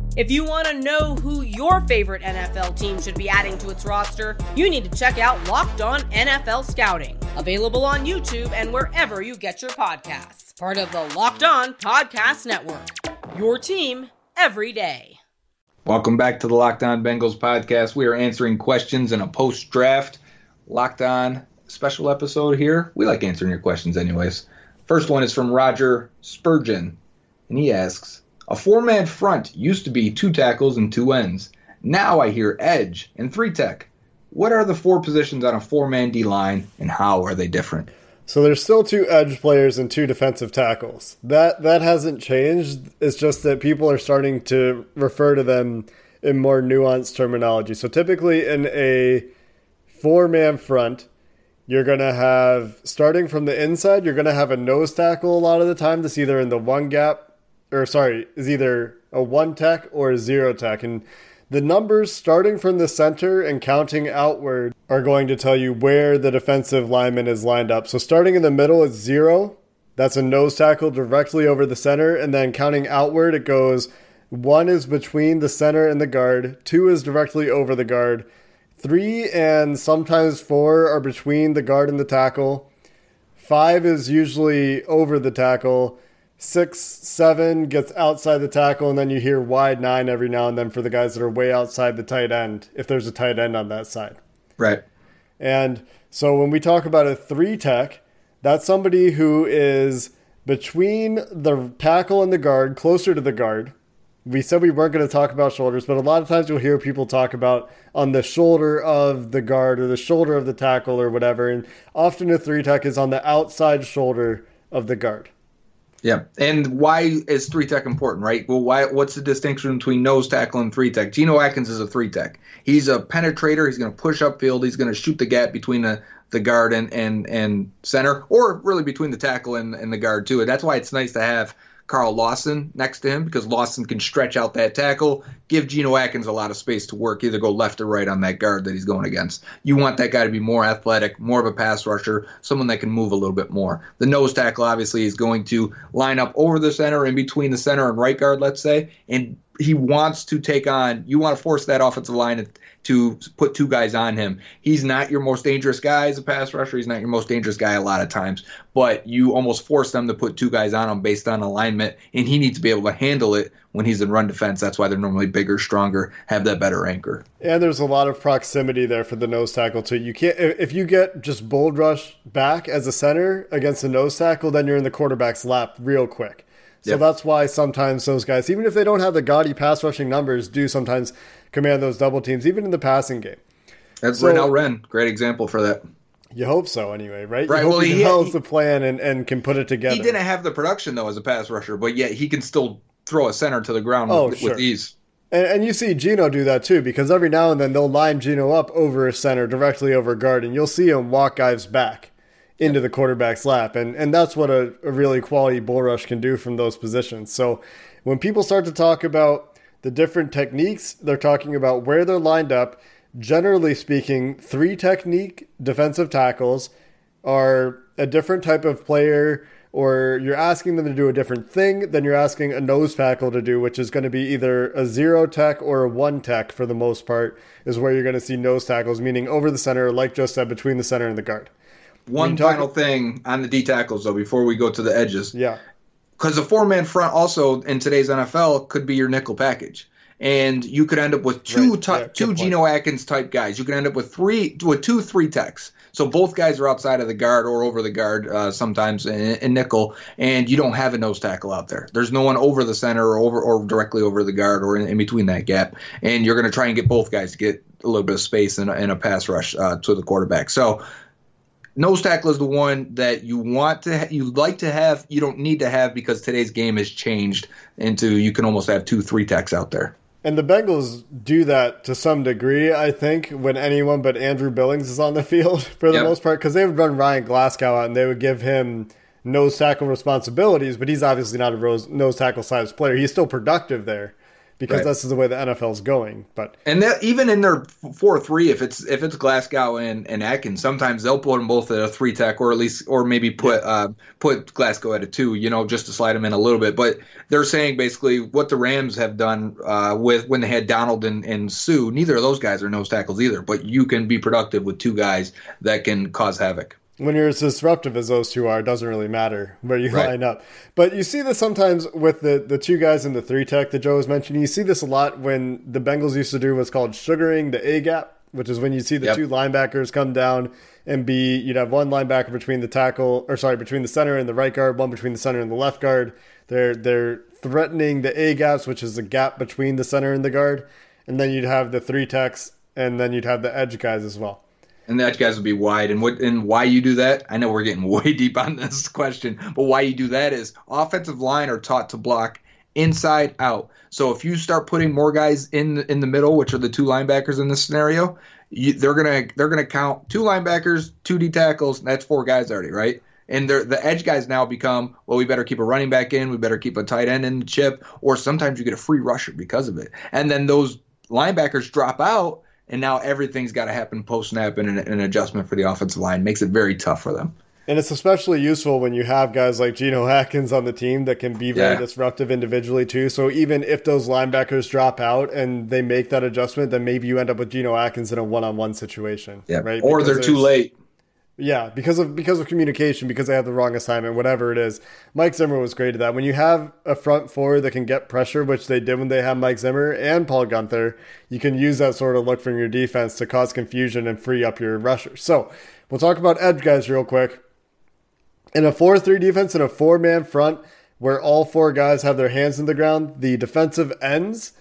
If you want to know who your favorite NFL team should be adding to its roster, you need to check out Locked On NFL Scouting, Available on YouTube and wherever you get your podcasts. Part of the Locked On Podcast Network. Your team every day. Welcome back to the Locked On Bengals podcast. We are answering questions in a post draft Locked On special episode here. We like answering your questions, anyways. First one is from Roger Spurgeon, and he asks A four man front used to be two tackles and two ends. Now I hear edge and three tech. What are the four positions on a four man D line, and how are they different? So there's still two edge players and two defensive tackles. That that hasn't changed. It's just that people are starting to refer to them in more nuanced terminology. So typically in a four man front, you're going to have, starting from the inside, you're going to have a nose tackle a lot of the time that's either in the one gap, or sorry, is either a one tech or a zero tech. And the numbers starting from the center and counting outward are going to tell you where the defensive lineman is lined up. So starting in the middle is zero. That's a nose tackle directly over the center. And then counting outward, it goes one is between the center and the guard, two is directly over the guard, Three and sometimes four are between the guard and the tackle. Five is usually over the tackle. Six, seven gets outside the tackle, and then you hear wide nine every now and then for the guys that are way outside the tight end, if there's a tight end on that side. Right. And so when we talk about a three tech, that's somebody who is between the tackle and the guard, closer to the guard we said we weren't going to talk about shoulders, but a lot of times you'll hear people talk about on the shoulder of the guard or the shoulder of the tackle or whatever. And often a three tech is on the outside shoulder of the guard. Yeah, and why is three tech important, right? Well, why? What's the distinction between nose tackle and three tech? Geno Atkins is a three tech. He's a penetrator. He's going to push upfield. He's going to shoot the gap between the, the guard and, and and center, or really between the tackle and, and the guard too. And that's why it's nice to have Carl Lawson next to him because Lawson can stretch out that tackle, give Geno Atkins a lot of space to work, either go left or right on that guard that he's going against. You want that guy to be more athletic, more of a pass rusher, someone that can move a little bit more. The nose tackle obviously is going to line up over the center in between the center and right guard, let's say, and he wants to take on. You want to force that offensive line to put two guys on him. He's not your most dangerous guy as a pass rusher. He's not your most dangerous guy a lot of times, but you almost force them to put two guys on him based on alignment, and he needs to be able to handle it when he's in run defense. That's why they're normally bigger, stronger, have that better anchor. And there's a lot of proximity there for the nose tackle too. You can't if you get just bold rush back as a center against a nose tackle, then you're in the quarterback's lap real quick. So that's why sometimes those guys, even if they don't have the gaudy pass rushing numbers, do sometimes command those double teams, even in the passing game. That's so, Renell Wren, great example for that. You hope so, anyway, right? Right. You well, he, he knows the plan and, and can put it together. He didn't have the production though as a pass rusher, but yet he can still throw a center to the ground oh, with, sure. with ease. And, and, you see Geno do that too, because every now and then they'll line Geno up over a center directly over guard, and you'll see him walk guys back into the quarterback's lap. And, and that's what a, a really quality bull rush can do from those positions. So when people start to talk about the different techniques, they're talking about where they're lined up. Generally speaking, three technique defensive tackles are a different type of player or you're asking them to do a different thing than you're asking a nose tackle to do, which is going to be either a zero tech or a one tech for the most part, is where you're going to see nose tackles, meaning over the center, like just said, between the center and the guard. One final thing on the D tackles though before we go to the edges. Yeah. Because the four man front also in today's NFL could be your nickel package. And you could end up with two right. yeah, two Geno Atkins type guys. You could end up with three with two three techs. So both guys are outside of the guard or over the guard uh, sometimes in, in, nickel, and you don't have a nose tackle out there. There's no one over the center or over or directly over the guard or in, in between that gap, and you're going to try and get both guys to get a little bit of space in a, a pass rush uh, to the quarterback. So nose tackle is the one that you want to ha- you like to have you don't need to have because today's game has changed into you can almost have two three techs out there and the Bengals do that to some degree, I think, when anyone but Andrew Billings is on the *laughs* field for the yep. most part, because they would run Ryan Glasgow out and they would give him nose tackle responsibilities, but he's obviously not a nose tackle size player. He's still productive there because right. this is the way the NFL is going. But and that, even in their four three, if it's if it's Glasgow and, and Atkins, sometimes they'll put them both at a three tech, or at least or maybe put yeah. uh, put Glasgow at a two, you know, just to slide them in a little bit. But they're saying basically what the Rams have done uh, with when they had Donald and, and Suh. Neither of those guys are nose tackles either, but you can be productive with two guys that can cause havoc. When you're as disruptive as those two are, it doesn't really matter where you right. line up. But you see this sometimes with the, the two guys in the three tech that Joe was mentioning. You see this a lot when the Bengals used to do what's called sugaring the A gap, which is when you see the yep. two linebackers come down and be you'd have one linebacker between the tackle or sorry between the center and the right guard, one between the center and the left guard. They're they're threatening the A gaps, which is the gap between the center and the guard, and then you'd have the three techs, and then you'd have the edge guys as well and edge guys would be wide. And what and why you do that? I know we're getting *laughs* way deep on this question, but why you do that is offensive line are taught to block inside out. So if you start putting more guys in in the middle, which are the two linebackers in this scenario, you, they're gonna they're gonna count two linebackers, two D tackles. That's four guys already, right? And the edge guys now become well, we better keep a running back in, we better keep a tight end in the chip, or sometimes you get a free rusher because of it. And then those linebackers drop out and now everything's got to happen post snap and an, an, adjustment for the offensive line makes it very tough for them. And it's especially useful when you have guys like Geno Atkins on the team that can be very yeah. disruptive individually too. So even if those linebackers drop out and they make that adjustment, then maybe you end up with Geno Atkins in a one-on-one situation, yeah. right? Or because they're too late. Yeah, because of because of communication, because they have the wrong assignment, whatever it is. Mike Zimmer was great at that. When you have a front four that can get pressure, which they did when they had Mike Zimmer and Paul Guenther, you can use that sort of look from your defense to cause confusion and free up your rushers. So we'll talk about edge guys real quick. In a 4 3 defense in a four man front where all four guys have their hands in the ground, the defensive ends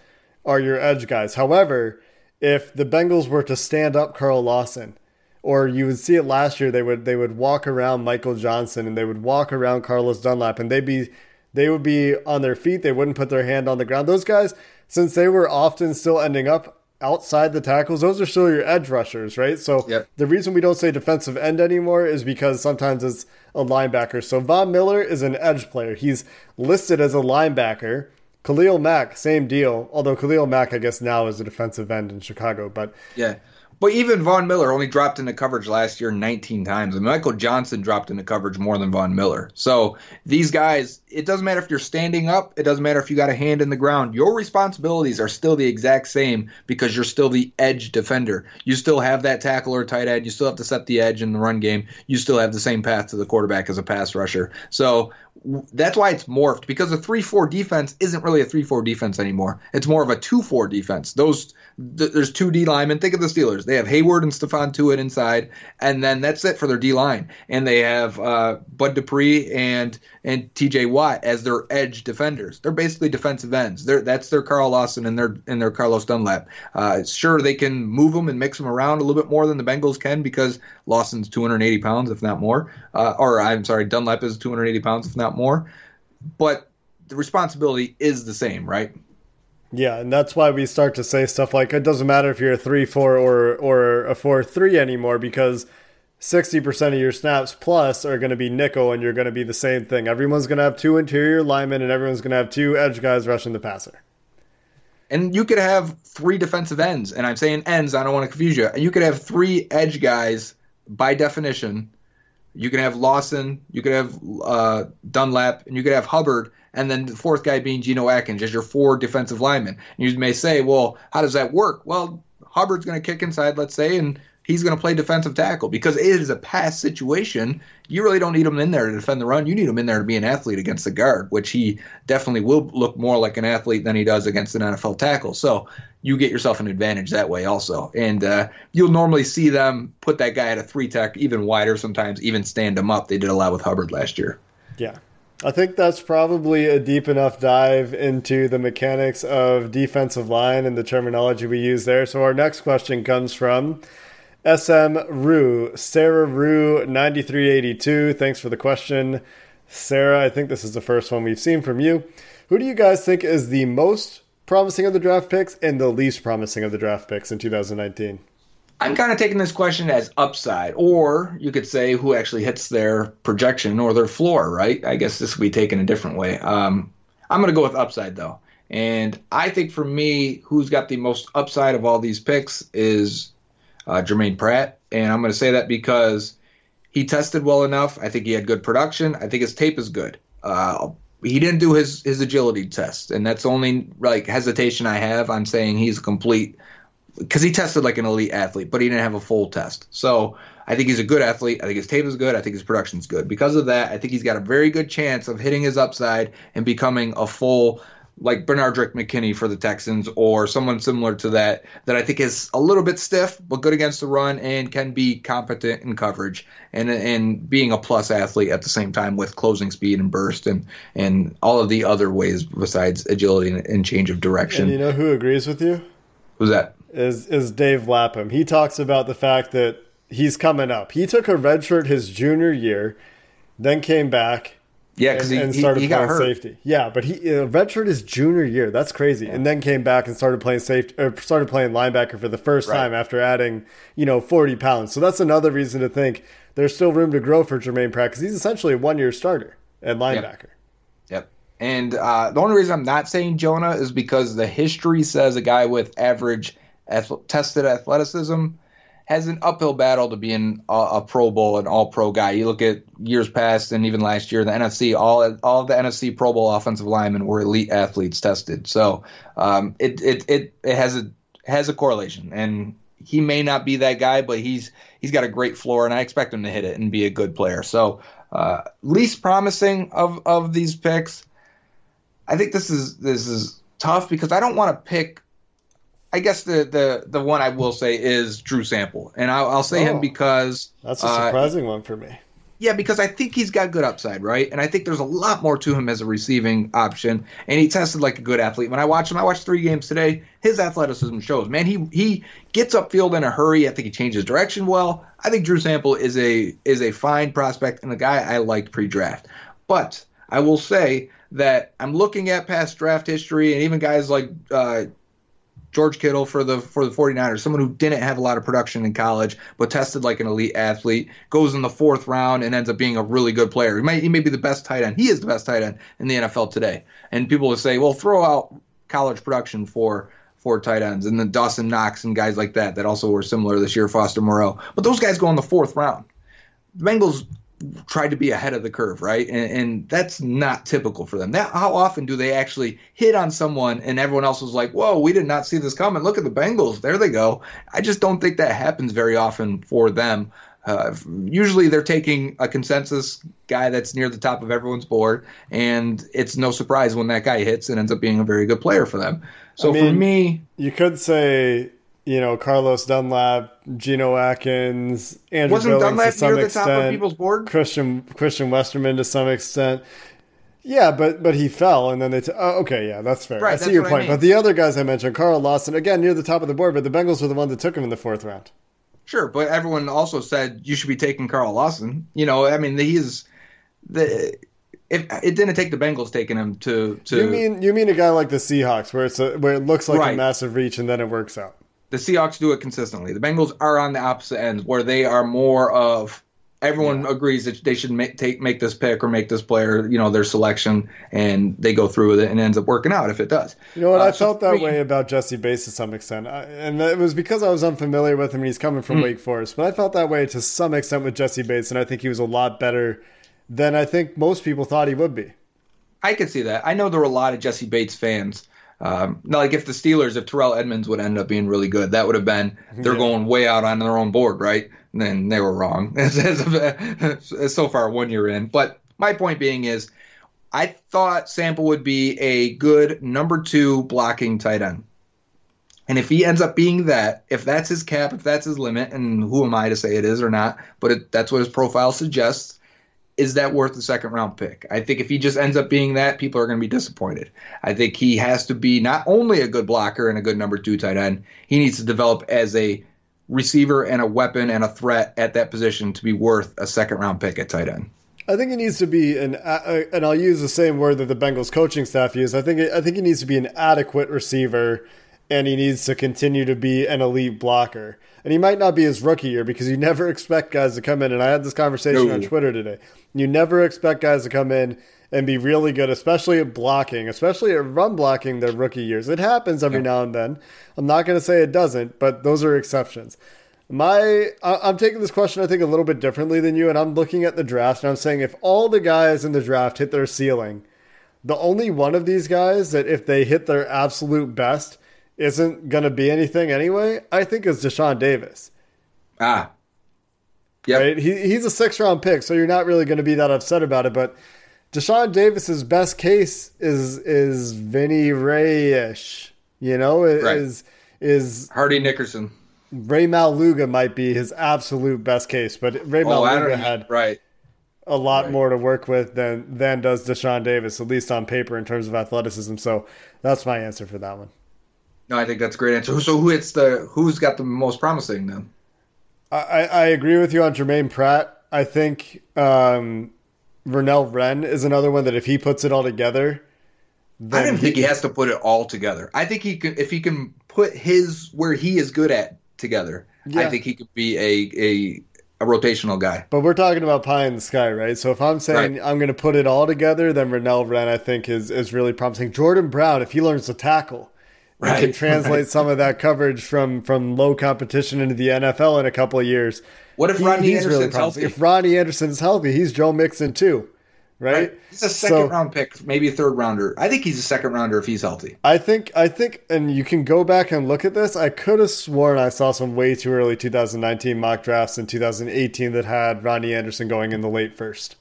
are your edge guys. However, if the Bengals were to stand up Carl Lawson, or you would see it last year. They would they would walk around Michael Johnson and they would walk around Carlos Dunlap and they'd be they would be on their feet. They wouldn't put their hand on the ground. Those guys, since they were often still ending up outside the tackles, those are still your edge rushers, right? So yep. the reason we don't say defensive end anymore is because sometimes it's a linebacker. So Von Miller is an edge player. He's listed as a linebacker. Khalil Mack, same deal. Although Khalil Mack, I guess now is a defensive end in Chicago, but yeah. But even Von Miller only dropped into coverage last year 19 times. And Michael Johnson dropped into coverage more than Von Miller. So these guys, it doesn't matter if you're standing up, it doesn't matter if you got a hand in the ground. Your responsibilities are still the exact same because you're still the edge defender. You still have that tackle or tight end. You still have to set the edge in the run game. You still have the same path to the quarterback as a pass rusher. So that's why it's morphed because a 3-4 defense isn't really a 3-4 defense anymore. It's more of a 2-4 defense. Those th- there's two D linemen. Think of the Steelers. They have Heyward and Stephon Tuitt inside, and then that's it for their D line. And they have uh, Bud Dupree and and T.J. Watt as their edge defenders. They're basically defensive ends. They're, that's their Carl Lawson and their and their Carlos Dunlap. Uh, sure, they can move them and mix them around a little bit more than the Bengals can because Lawson's 280 pounds, if not more. Uh, or I'm sorry, Dunlap is 280 pounds, if not more. But the responsibility is the same, right? Yeah, and that's why we start to say stuff like it doesn't matter if you're a three four or or a four three anymore because sixty percent of your snaps plus are going to be nickel, and you're going to be the same thing. Everyone's going to have two interior linemen, and everyone's going to have two edge guys rushing the passer. And you could have three defensive ends, and I'm saying ends. I don't want to confuse you. And you could have three edge guys by definition. You could have Lawson, you could have uh, Dunlap, and you could have Hubbard and then the fourth guy being Geno Atkins as your four defensive linemen. And you may say, well, how does that work? Well, Hubbard's going to kick inside, let's say, and he's going to play defensive tackle because it is a pass situation. You really don't need him in there to defend the run. You need him in there to be an athlete against the guard, which he definitely will look more like an athlete than he does against an NFL tackle. So you get yourself an advantage that way also. And uh, you'll normally see them put that guy at a three tech, even wider sometimes, even stand him up. They did a lot with Hubbard last year. Yeah. I think that's probably a deep enough dive into the mechanics of defensive line and the terminology we use there. So our next question comes from SM Rue, Sarah Rue, 9382. Thanks for the question. Sarah, I think this is the first one we've seen from you. Who do you guys think is the most promising of the draft picks and the least promising of the draft picks in 2019? I'm kind of taking this question as upside, or you could say who actually hits their projection or their floor, right? I guess this would be taken a different way. Um, I'm going to go with upside, though. And I think for me, who's got the most upside of all these picks is uh, Jermaine Pratt. And I'm going to say that because he tested well enough. I think he had good production. I think his tape is good. Uh, he didn't do his, his agility test, and that's only like hesitation I have on saying he's a complete because he tested like an elite athlete, but he didn't have a full test. So I think he's a good athlete. I think his tape is good. I think his production's good. Because of that, I think he's got a very good chance of hitting his upside and becoming a full like Benardrick McKinney for the Texans or someone similar to that that I think is a little bit stiff but good against the run and can be competent in coverage and and being a plus athlete at the same time with closing speed and burst and and all of the other ways besides agility and, and change of direction. And you know who agrees with you? Who's that? Is is Dave Lapham. He talks about the fact that he's coming up. He took a red shirt his junior year, then came back yeah, because he, and started he, he playing safety. Yeah, but he uh, redshirt his junior year. That's crazy. And then came back and started playing safety, or started playing linebacker for the first Right. time after adding, you know, forty pounds. So that's another reason to think there's still room to grow for Jermaine Pratt because he's essentially a one year starter at linebacker. Yep. And uh, the only reason I'm not saying Jonah is because the history says a guy with average ath- tested athleticism has an uphill battle to being a, a Pro Bowl and All Pro guy. You look at years past and even last year, the NFC, all all the NFC Pro Bowl offensive linemen were elite athletes tested. So um, it, it it it has a has a correlation, and he may not be that guy, but he's he's got a great floor, and I expect him to hit it and be a good player. So uh, least promising of of these picks. I think this is this is tough because I don't want to pick. I guess the, the the one I will say is Drew Sample, and I'll, I'll say Oh. him because That's a uh, surprising one for me. yeah, because I think he's got good upside, right? And I think there's a lot more to him as a receiving option. And he tested like a good athlete. When I watch him, I watched three games today. His athleticism shows. Man, he he gets upfield in a hurry. I think he changes direction well. I think Drew Sample is a is a fine prospect and a guy I liked pre-draft. But I will say that I'm looking at past draft history and even guys like uh, George Kittle for the for the 49ers, someone who didn't have a lot of production in college but tested like an elite athlete, goes in the fourth round and ends up being a really good player. He might he may be the best tight end. He is the best tight end in the NFL today. And people will say, well, throw out college production for for tight ends and then Dawson Knox and guys like that that also were similar this year, Foster Moreau. But those guys go in the fourth round. The Bengals tried to be ahead of the curve, right? And, and that's not typical for them. That how often do they actually hit on someone and everyone else was like, "Whoa, we did not see this coming. Look at the Bengals. There they go." I just don't think that happens very often for them. Uh, usually they're taking a consensus guy that's near the top of everyone's board, and it's no surprise when that guy hits and ends up being a very good player for them. So I for me, You could say, you know, Carlos Dunlap, Geno Atkins, Andrew wasn't Billings Dunlap to some near the top of extent, people's board? Christian Christian Westerman to some extent. Yeah, but but he fell, and then they. T- oh, okay, yeah, that's fair. Right, I see that's your what I point. mean. But the other guys I mentioned, Carl Lawson, again near the top of the board, but the Bengals were the ones that took him in the fourth round. Sure, but everyone also said you should be taking Carl Lawson. You know, I mean, he's the. If it didn't take the Bengals taking him to to You mean you mean a guy like the Seahawks, where it's a, where it looks like a massive reach and then it works out. The Seahawks do it consistently. The Bengals are on the opposite end where they are more of everyone agrees that they should make take make this pick or make this player, you know, their selection, and they go through with it and it ends up working out if it does. You know what? Uh, I felt that way about Jessie Bates to some extent, I, and it was because I was unfamiliar with him. and He's coming from Wake Forest, but I felt that way to some extent with Jessie Bates, and I think he was a lot better than I think most people thought he would be. I could see that. I know there were a lot of Jessie Bates fans. Um, now, like if the Steelers, if Terrell Edmunds would end up being really good, that would have been they're going way out on their own board, right? And then they were wrong. *laughs* As- as- as so far, one year in. But my point being is, I thought Sample would be a good number two blocking tight end. And if he ends up being that, if that's his cap, if that's his limit, and who am I to say it is or not? But it, that's what his profile suggests is that worth the second round pick? I think if he just ends up being that, people are going to be disappointed. I think he has to be not only a good blocker and a good number two tight end, he needs to develop as a receiver and a weapon and a threat at that position to be worth a second round pick at tight end. I think he needs to be an, uh, and I'll use the same word that the Bengals coaching staff used. I think I think he needs to be an adequate receiver, and he needs to continue to be an elite blocker. And he might not be his rookie year because you *laughs* never expect guys to come in. And I had this conversation No. on Twitter today. You never expect guys to come in and be really good, especially at blocking, especially at run blocking their rookie years. It happens every now and then. I'm not going to say it doesn't, but those are exceptions. My, I'm taking this question, I think, a little bit differently than you, and I'm looking at the draft, and I'm saying if all the guys in the draft hit their ceiling, the only one of these guys that if they hit their absolute best isn't going to be anything anyway, I think is Deshaun Davis. Ah, yeah, Right? He, he's a six round pick, so you're not really going to be that upset about it. But Deshaun Davis's best case is is Vinny Rey ish. You know, Right. is is Hardy Nickerson. Rey Maualuga might be his absolute best case, but Rey Oh, Maualuga had right. a lot Right. more to work with than than does Deshaun Davis, at least on paper in terms of athleticism. So that's my answer for that one. No, I think that's a great answer. So who hits the who's got the most promising then? I, I agree with you on Jermaine Pratt. I think um, Renell Wren is another one that if he puts it all together, I didn't think he has to put it all together. I think he can if he can put his where he is good at together. Yeah. I think he could be a a a rotational guy. But we're talking about pie in the sky, right? So if I'm saying Right. I'm going to put it all together, then Renell Wren I think is is really promising. Jordan Brown, if he learns to tackle, and can Right, translate right. some of that coverage from from low competition into the NFL in a couple of years. What if he- Rodney he's really healthy? If Rodney Anderson's healthy, he's Joe Mixon too, right? Right. He's a second So- round pick, maybe a third rounder. I think he's a second rounder if he's healthy. I think I think and you can go back and look at this. I could have sworn I saw some way too early 2019 mock drafts in 2018 that had Rodney Anderson going in the late first.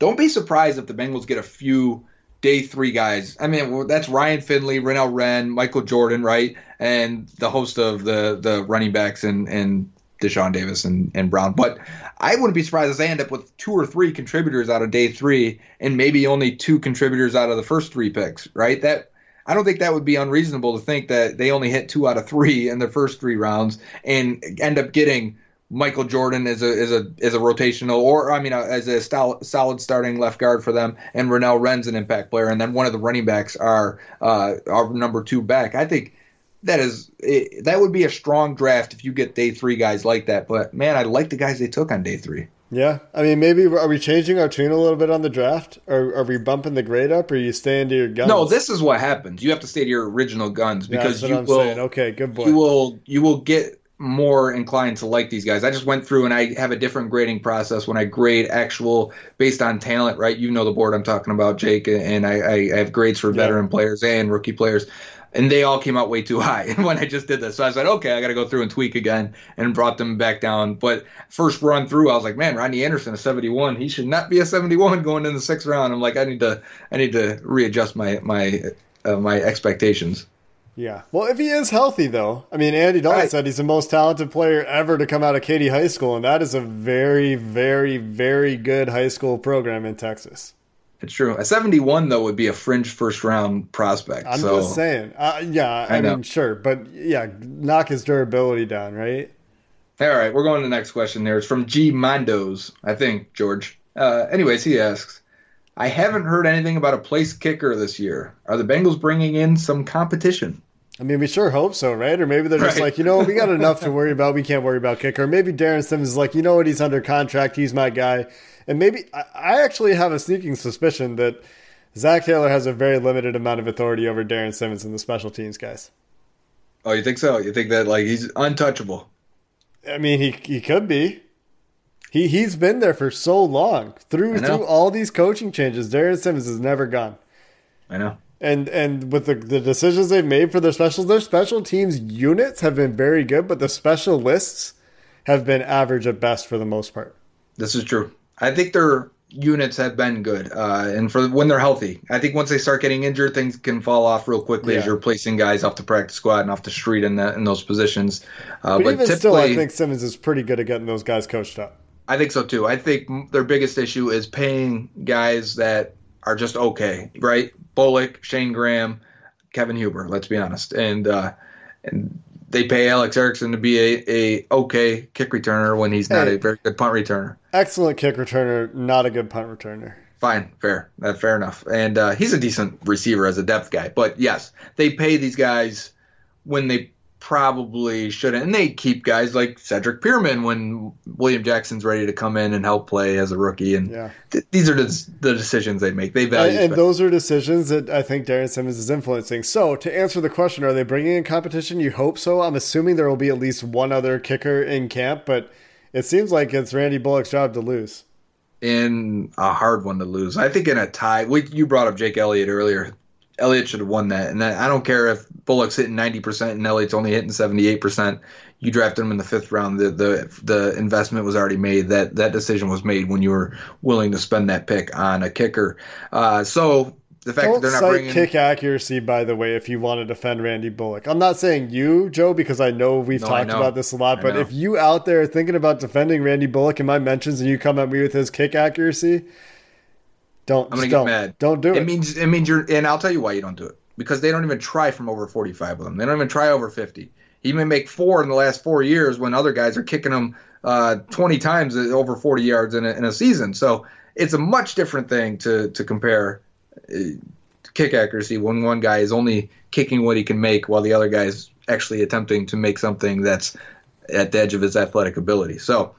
Don't be surprised if the Bengals get a few day three guys. I mean, that's Ryan Finley, Renell Wren, Michael Jordan, right? And the host of the the running backs and and Deshaun Davis and, and Brown. But I wouldn't be surprised if they end up with two or three contributors out of day three and maybe only two contributors out of the first three picks, right? That I don't think that would be unreasonable to think that they only hit two out of three in the first three rounds and end up getting Michael Jordan as a as a as a rotational or I mean uh, as a stol- solid starting left guard for them, and Renell Wren's an impact player, and then one of the running backs are uh, our number two back. I think that is it, that would be a strong draft if you get day three guys like that. But man, I like the guys they took on day three. Yeah, I mean, maybe are we changing our tune a little bit on the draft? Or are we bumping the grade up? Or are you staying to your guns? No, this is what happens. You have to stay to your original guns Yeah, because what you I'm will saying. Okay, good boy. you will you will get more inclined to like these guys. I just went through and I have a different grading process when I grade actual based on talent, right? You know the board I'm talking about, Jake, and I, I have grades for veteran players and rookie players. And they all came out way too high *laughs* when I just did this. So I said, okay, I got to go through and tweak again and brought them back down. But first run through, I was like, man, Rodney Anderson, a 71. He should not be a 71 going in the sixth round. I'm like, I need to, I need to readjust my my uh, my expectations. Yeah. Well, if he is healthy, though, I mean, Andy Dalton Right. said he's the most talented player ever to come out of Katy High School, and that is a very, very, very good high school program in Texas. It's true. A 71 though would be a fringe first round prospect. I'm so just saying. Uh, yeah, I, I mean, sure, but yeah, knock his durability down, right? all right, we're going to the next question. There, it's from G Mondos, I think George. Uh, anyways, he asks, I haven't heard anything about a place kicker this year. Are the Bengals bringing in some competition? I mean, we sure hope so, right? Or maybe they're just Right. like, you know, we got *laughs* enough to worry about. We can't worry about kicker. Maybe Darrin Simmons is like, you know what? He's under contract. He's my guy. And maybe I, I actually have a sneaking suspicion that Zac Taylor has a very limited amount of authority over Darrin Simmons and the special teams guys. Oh, you think so? You think that like he's untouchable? I mean, he he could be. He he's been there for so long through through all these coaching changes. Darrin Simmons has never gone. I know. And and with the, the decisions they've made for their specials, their special teams units have been very good, but the specialists have been average at best for the most part. This is true. I think their units have been good, uh, and for when they're healthy, I think once they start getting injured, things can fall off real quickly as you're placing guys off the practice squad and off the street in that in those positions. Uh, But, but even still, I think Simmons is pretty good at getting those guys coached up. I think so too. I think their biggest issue is paying guys that are just okay, right? Bullock, Shane Graham, Kevin Huber. Let's be honest, and uh, and they pay Alex Erickson to be a, a okay kick returner when he's not Hey. a very good punt returner. Excellent kick returner, not a good punt returner. Fine, fair, that's fair enough. And uh, he's a decent receiver as a depth guy. But yes, they pay these guys when they probably shouldn't, and they keep guys like Cedric Peerman when William Jackson's ready to come in and help play as a rookie. And Yeah. th- these are the, the decisions they make. They value. And, and those are decisions that I think Darrin Simmons is influencing. So, to answer the question, are they bringing in competition? You hope so. I'm assuming there will be at least one other kicker in camp, but it seems like it's Randy Bullock's job to lose. in a hard one to lose. I think in a tie. We, you brought up Jake Elliott earlier. Elliott should have won that. And I don't care if Bullock's hitting 90% and Elliott's only hitting 78%. You drafted him in the fifth round. The, the the investment was already made. That that decision was made when you were willing to spend that pick on a kicker. Uh, so the fact Don't that they're not bringing kick accuracy, by the way, if you want to defend Randy Bullock. I'm not saying you, Joe, because I know we've No, talked know. about this a lot. I But know. if you out there thinking about defending Randy Bullock in my mentions and you come at me with his kick accuracy, don't. I'm gonna get don't. mad. Don't do it. It means it means you're, and I'll tell you why you don't do it because they don't even try from over 45 with them. They don't even try over 50. He may make four in the last four years when other guys are kicking him uh, 20 times over 40 yards in a, in a season. So it's a much different thing to to compare uh, kick accuracy when one guy is only kicking what he can make while the other guy is actually attempting to make something that's at the edge of his athletic ability. So.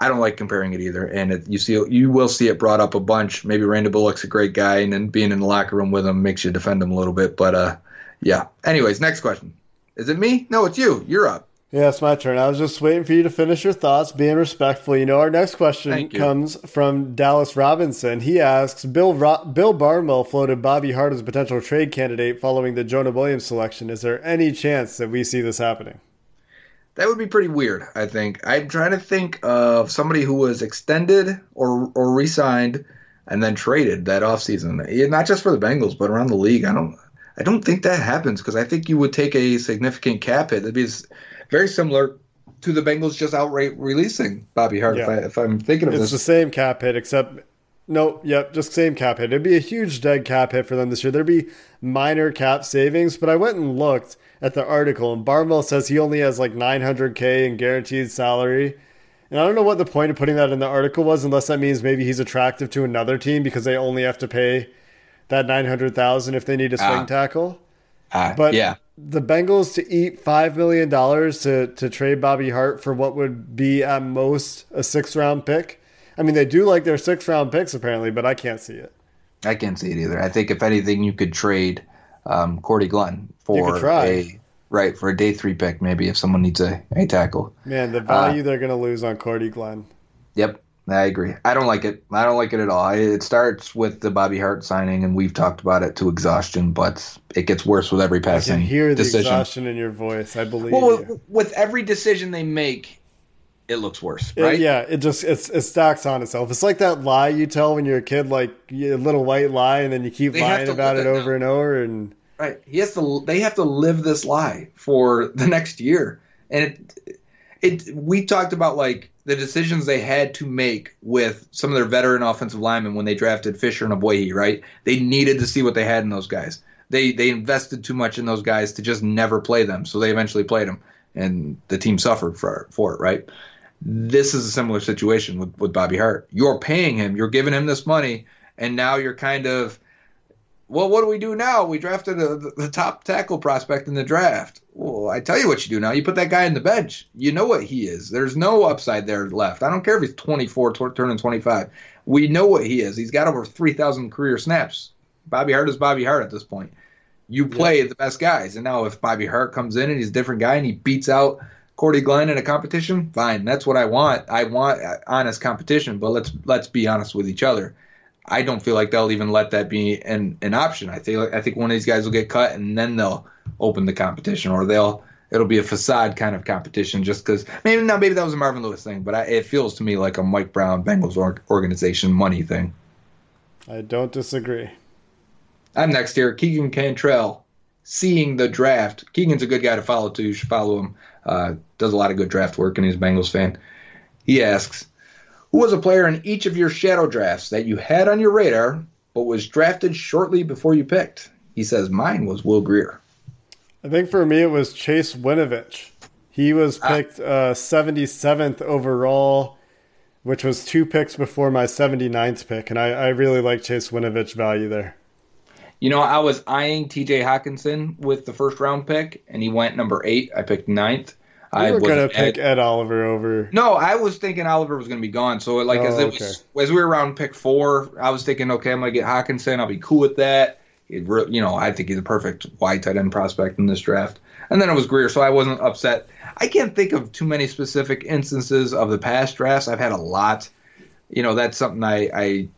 I don't like comparing it either, and it, you see you will see it brought up a bunch. Maybe Randy Bullock's a great guy, and then being in the locker room with him makes you defend him a little bit. But uh, yeah. Anyways, next question. Is it me? No, it's you. You're up. Yeah, it's my turn. I was just waiting for you to finish your thoughts, being respectful. You know, our next question comes from Dallas Robinson. He asks Bill Ro- Bill Barnwell floated Bobby Hart as a potential trade candidate following the Jonah Williams selection. Is there any chance that we see this happening? That would be pretty weird. I think. I'm trying to think of somebody who was extended or or re-signed and then traded that offseason. Not just for the Bengals, but around the league. I don't. I don't think that happens because I think you would take a significant cap hit. That'd be very similar to the Bengals just outright releasing Bobby Hart. If, Yeah. I, if I'm thinking of It's this, it's the same cap hit, except no, yep, just same cap hit. It'd be a huge dead cap hit for them this year. There'd be minor cap savings, but I went and looked at the article, and Barnwell says he only has like 900k in guaranteed salary. And I don't know what the point of putting that in the article was, unless that means maybe he's attractive to another team because they only have to pay that 900,000 if they need a swing Ah. tackle. uh, But yeah, the Bengals to eat five million dollars to to trade Bobby Hart for what would be at most a six round pick. I mean, they do like their six round picks apparently, but I can't see it. I can't see it either. I think if anything, you could trade um, Cordy Glenn for a right for a day three pick, maybe if someone needs a, a tackle. Man, the Uh, value they're going to lose on Cordy Glenn. Yep, I agree. I don't like it. I don't like it at all. I- It starts with the Bobby Hart signing, and we've talked about it to exhaustion, but it gets worse with every I passing can hear the decision. exhaustion in your voice. I believe Well, with every decision they make, it looks worse, It- right? yeah, it just it's, it stacks on itself. It's like that lie you tell when you're a kid, like a little white lie, and then you keep They lying about it it over now. and over. And Right. He has to. They have to live this lie for the next year, and it. It. We talked about like the decisions they had to make with some of their veteran offensive linemen when they drafted Fisher and Ogbuehi. Right. They needed to see what they had in those guys. They they invested too much in those guys to just never play them, so they eventually played them, and the team suffered for for it. Right. This is a similar situation with with Bobby Hart. You're paying him. You're giving him this money, and now you're kind of well, what do we do now? We drafted a, the top tackle prospect in the draft. Well, I tell you what you do now. You put that guy in the bench. You know what he is. There's no upside there left. I don't care if he's 24, tw- turning 25. We know what he is. He's got over 3,000 career snaps. Bobby Hart is Bobby Hart at this point. You play the best guys. And now if Bobby Hart comes in and he's a different guy and he beats out Cordy Glenn in a competition, fine. That's what I want. I want uh, honest competition, but let's let's be honest with each other. I don't feel like they'll even let that be an, an option. I think I think one of these guys will get cut and then they'll open the competition, or they'll it'll be a facade kind of competition just because maybe now maybe that was a Marvin Lewis thing, but I, it feels to me like a Mike Brown Bengals org, organization money thing. I don't disagree. I'm next here, Keegan Cantrell. Seeing the draft, Keegan's a good guy to follow too. You should follow him. Uh, does a lot of good draft work, and he's a Bengals fan. He asks, "Who was a player in each of your shadow drafts that you had on your radar, but was drafted shortly before you picked?" He says, "Mine was Will Grier." I think for me it was Chase Winovich. He was picked uh, 77th overall, which was two picks before my 79th pick, and I, I really like Chase Winovich value there. You know, I was eyeing T.J. Hockenson with the first round pick, and he went number eight. I picked ninth. We I were was gonna pick Ed Oliver over. No, I was thinking Oliver was going to be gone. So like as Oh, it was as we were around pick four, I was thinking, okay, I'm to get Hawkinson. I'll be cool with that. It, re- you know, I think he's a perfect wide tight end prospect in this draft. And then it was Grier, so I wasn't upset. I can't think of too many specific instances of the past drafts. I've had a lot. You know, that's something I, I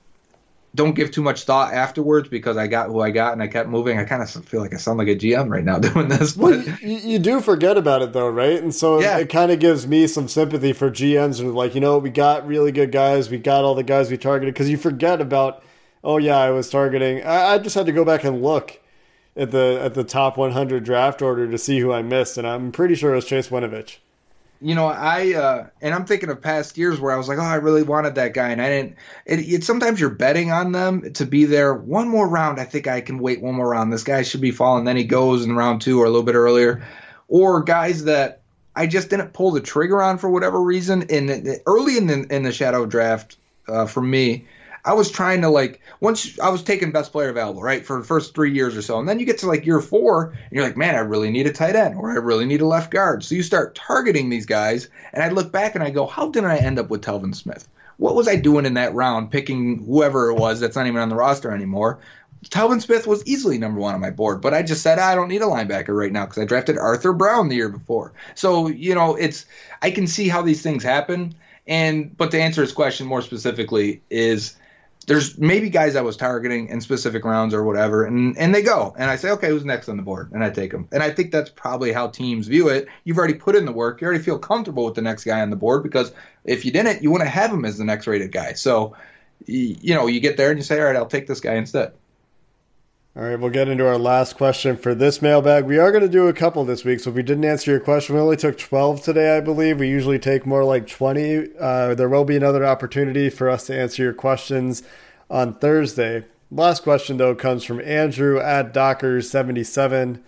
don't give too much thought afterwards because I got who I got and I kept moving. I kind of feel like I sound like a GM right now *laughs* doing this. But well, you, you, do forget about it though, right? And so yeah. it, it kind of gives me some sympathy for GMs and like, you know, we got really good guys, we got all the guys we targeted because you forget about, oh yeah, I was targeting. I, I just had to go back and look at the at the top 100 draft order to see who I missed, and I'm pretty sure it was Chase Winovich you know, I uh, and I'm thinking of past years where I was like, oh, I really wanted that guy, and I didn't. It, it, sometimes you're betting on them to be there one more round. I think I can wait one more round. This guy should be falling. Then he goes in round two or a little bit earlier, or guys that I just didn't pull the trigger on for whatever reason. In early in the in the shadow draft, uh, for me, I was trying to like once I was taking best player available, right, for the first three years or so, and then you get to like year four, and you're like, man, I really need a tight end, or I really need a left guard. So you start targeting these guys, and I look back and I go, how did I end up with Telvin Smith? What was I doing in that round, picking whoever it was that's not even on the roster anymore? Telvin Smith was easily number one on my board, but I just said I don't need a linebacker right now because I drafted Arthur Brown the year before. So you know, it's I can see how these things happen. And but to answer his question more specifically is there's maybe guys I was targeting in specific rounds or whatever, and and they go, and I say, okay, who's next on the board, and I take them, and I think that's probably how teams view it. You've already put in the work, you already feel comfortable with the next guy on the board because if you didn't, you want to have him as the next rated guy. So, you know, you get there and you say, all right, I'll take this guy instead. All right, we'll get into our last question for this mailbag. We are going to do a couple this week, so if we didn't answer your question, we only took 12 today, I believe. We usually take more like 20. Uh, there will be another opportunity for us to answer your questions on Thursday. Last question, though, comes from Andrew at Dockers77.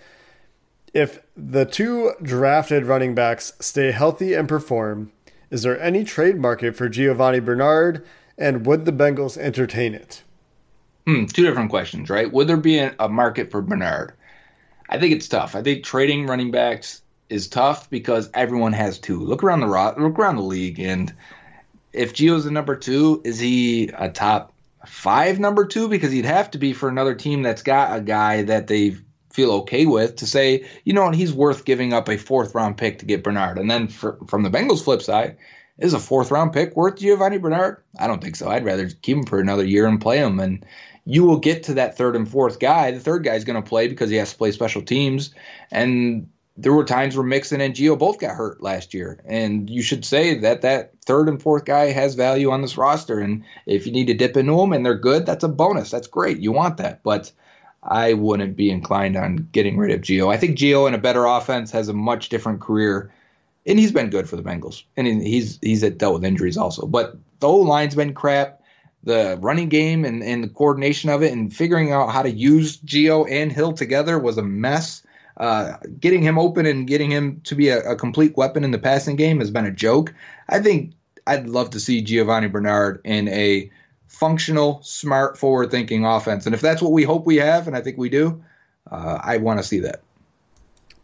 If the two drafted running backs stay healthy and perform, is there any trade market for Giovanni Bernard, and would the Bengals entertain it? Hmm, two different questions, right? Would there be a market for Bernard? I think it's tough. I think trading running backs is tough because everyone has two. Look around the look around the league, and if Gio's the number two, is he a top five number two? Because he'd have to be for another team that's got a guy that they feel okay with to say, you know, what, he's worth giving up a fourth round pick to get Bernard. And then for, from the Bengals flip side, is a fourth round pick worth Giovanni Bernard? I don't think so. I'd rather keep him for another year and play him. And you will get to that third and fourth guy. The third guy is going to play because he has to play special teams. And there were times where Mixon and Gio both got hurt last year. And you should say that that third and fourth guy has value on this roster. And if you need to dip into them and they're good, that's a bonus. That's great. You want that. But I wouldn't be inclined on getting rid of Gio. I think Gio in a better offense has a much different career. And he's been good for the Bengals. And he's he's dealt with injuries also. But the O line's been crap the running game and, and the coordination of it and figuring out how to use Gio and Hill together was a mess. Uh, getting him open and getting him to be a, a, complete weapon in the passing game has been a joke. I think I'd love to see Giovanni Bernard in a functional, smart, forward thinking offense. And if that's what we hope we have, and I think we do, uh, I want to see that.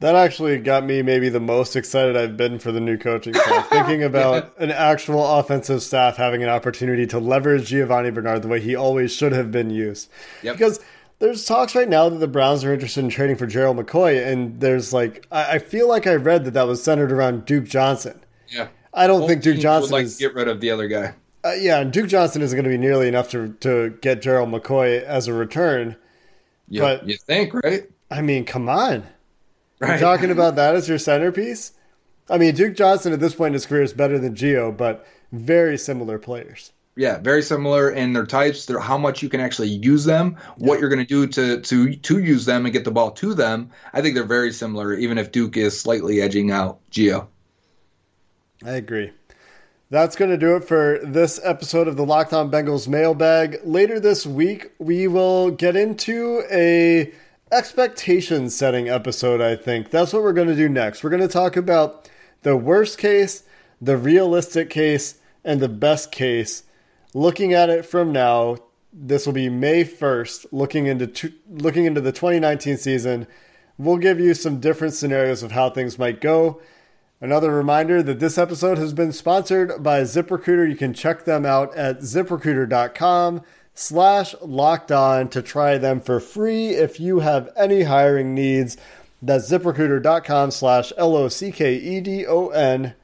That actually got me maybe the most excited I've been for the new coaching staff. *laughs* Thinking about an actual offensive staff having an opportunity to leverage Giovanni Bernard the way he always should have been used. Yep. Because there's talks right now that the Browns are interested in trading for Gerald McCoy, and there's like I, I feel like I read that that was centered around Duke Johnson. Yeah, I don't Both think Duke Johnson would like is, get rid of the other guy. Uh, yeah, Duke Johnson isn't going to be nearly enough to to get Gerald McCoy as a return. Yeah, but you think, right? I mean, come on. Right. You're talking about that as your centerpiece? I mean, Duke Johnson at this point in his career is better than Gio, but very similar players. Yeah, very similar in their types. Their how much you can actually use them, yeah. what you're going to do to to to use them and get the ball to them. I think they're very similar, even if Duke is slightly edging out Gio. I agree. That's going to do it for this episode of the Locked On Bengals mailbag. Later this week, we will get into a expectation setting episode, I think. That's what we're going to do next. We're going to talk about the worst case, the realistic case, and the best case. Looking at it from now, this will be May 1st, looking into looking into the 2019 season. We'll give you some different scenarios of how things might go. Another reminder that this episode has been sponsored by ZipRecruiter. You can check them out at ziprecruiter.com slash locked on to try them for free if you have any hiring needs. That's ziprecruiter.com slash L O C K E D O N.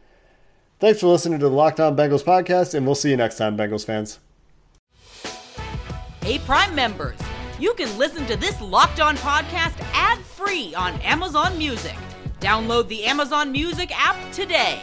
Thanks for listening to the Locked On Bengals podcast, and we'll see you next time, Bengals fans. Hey Prime members, you can listen to this Locked On podcast ad free on Amazon Music. Download the Amazon Music app today.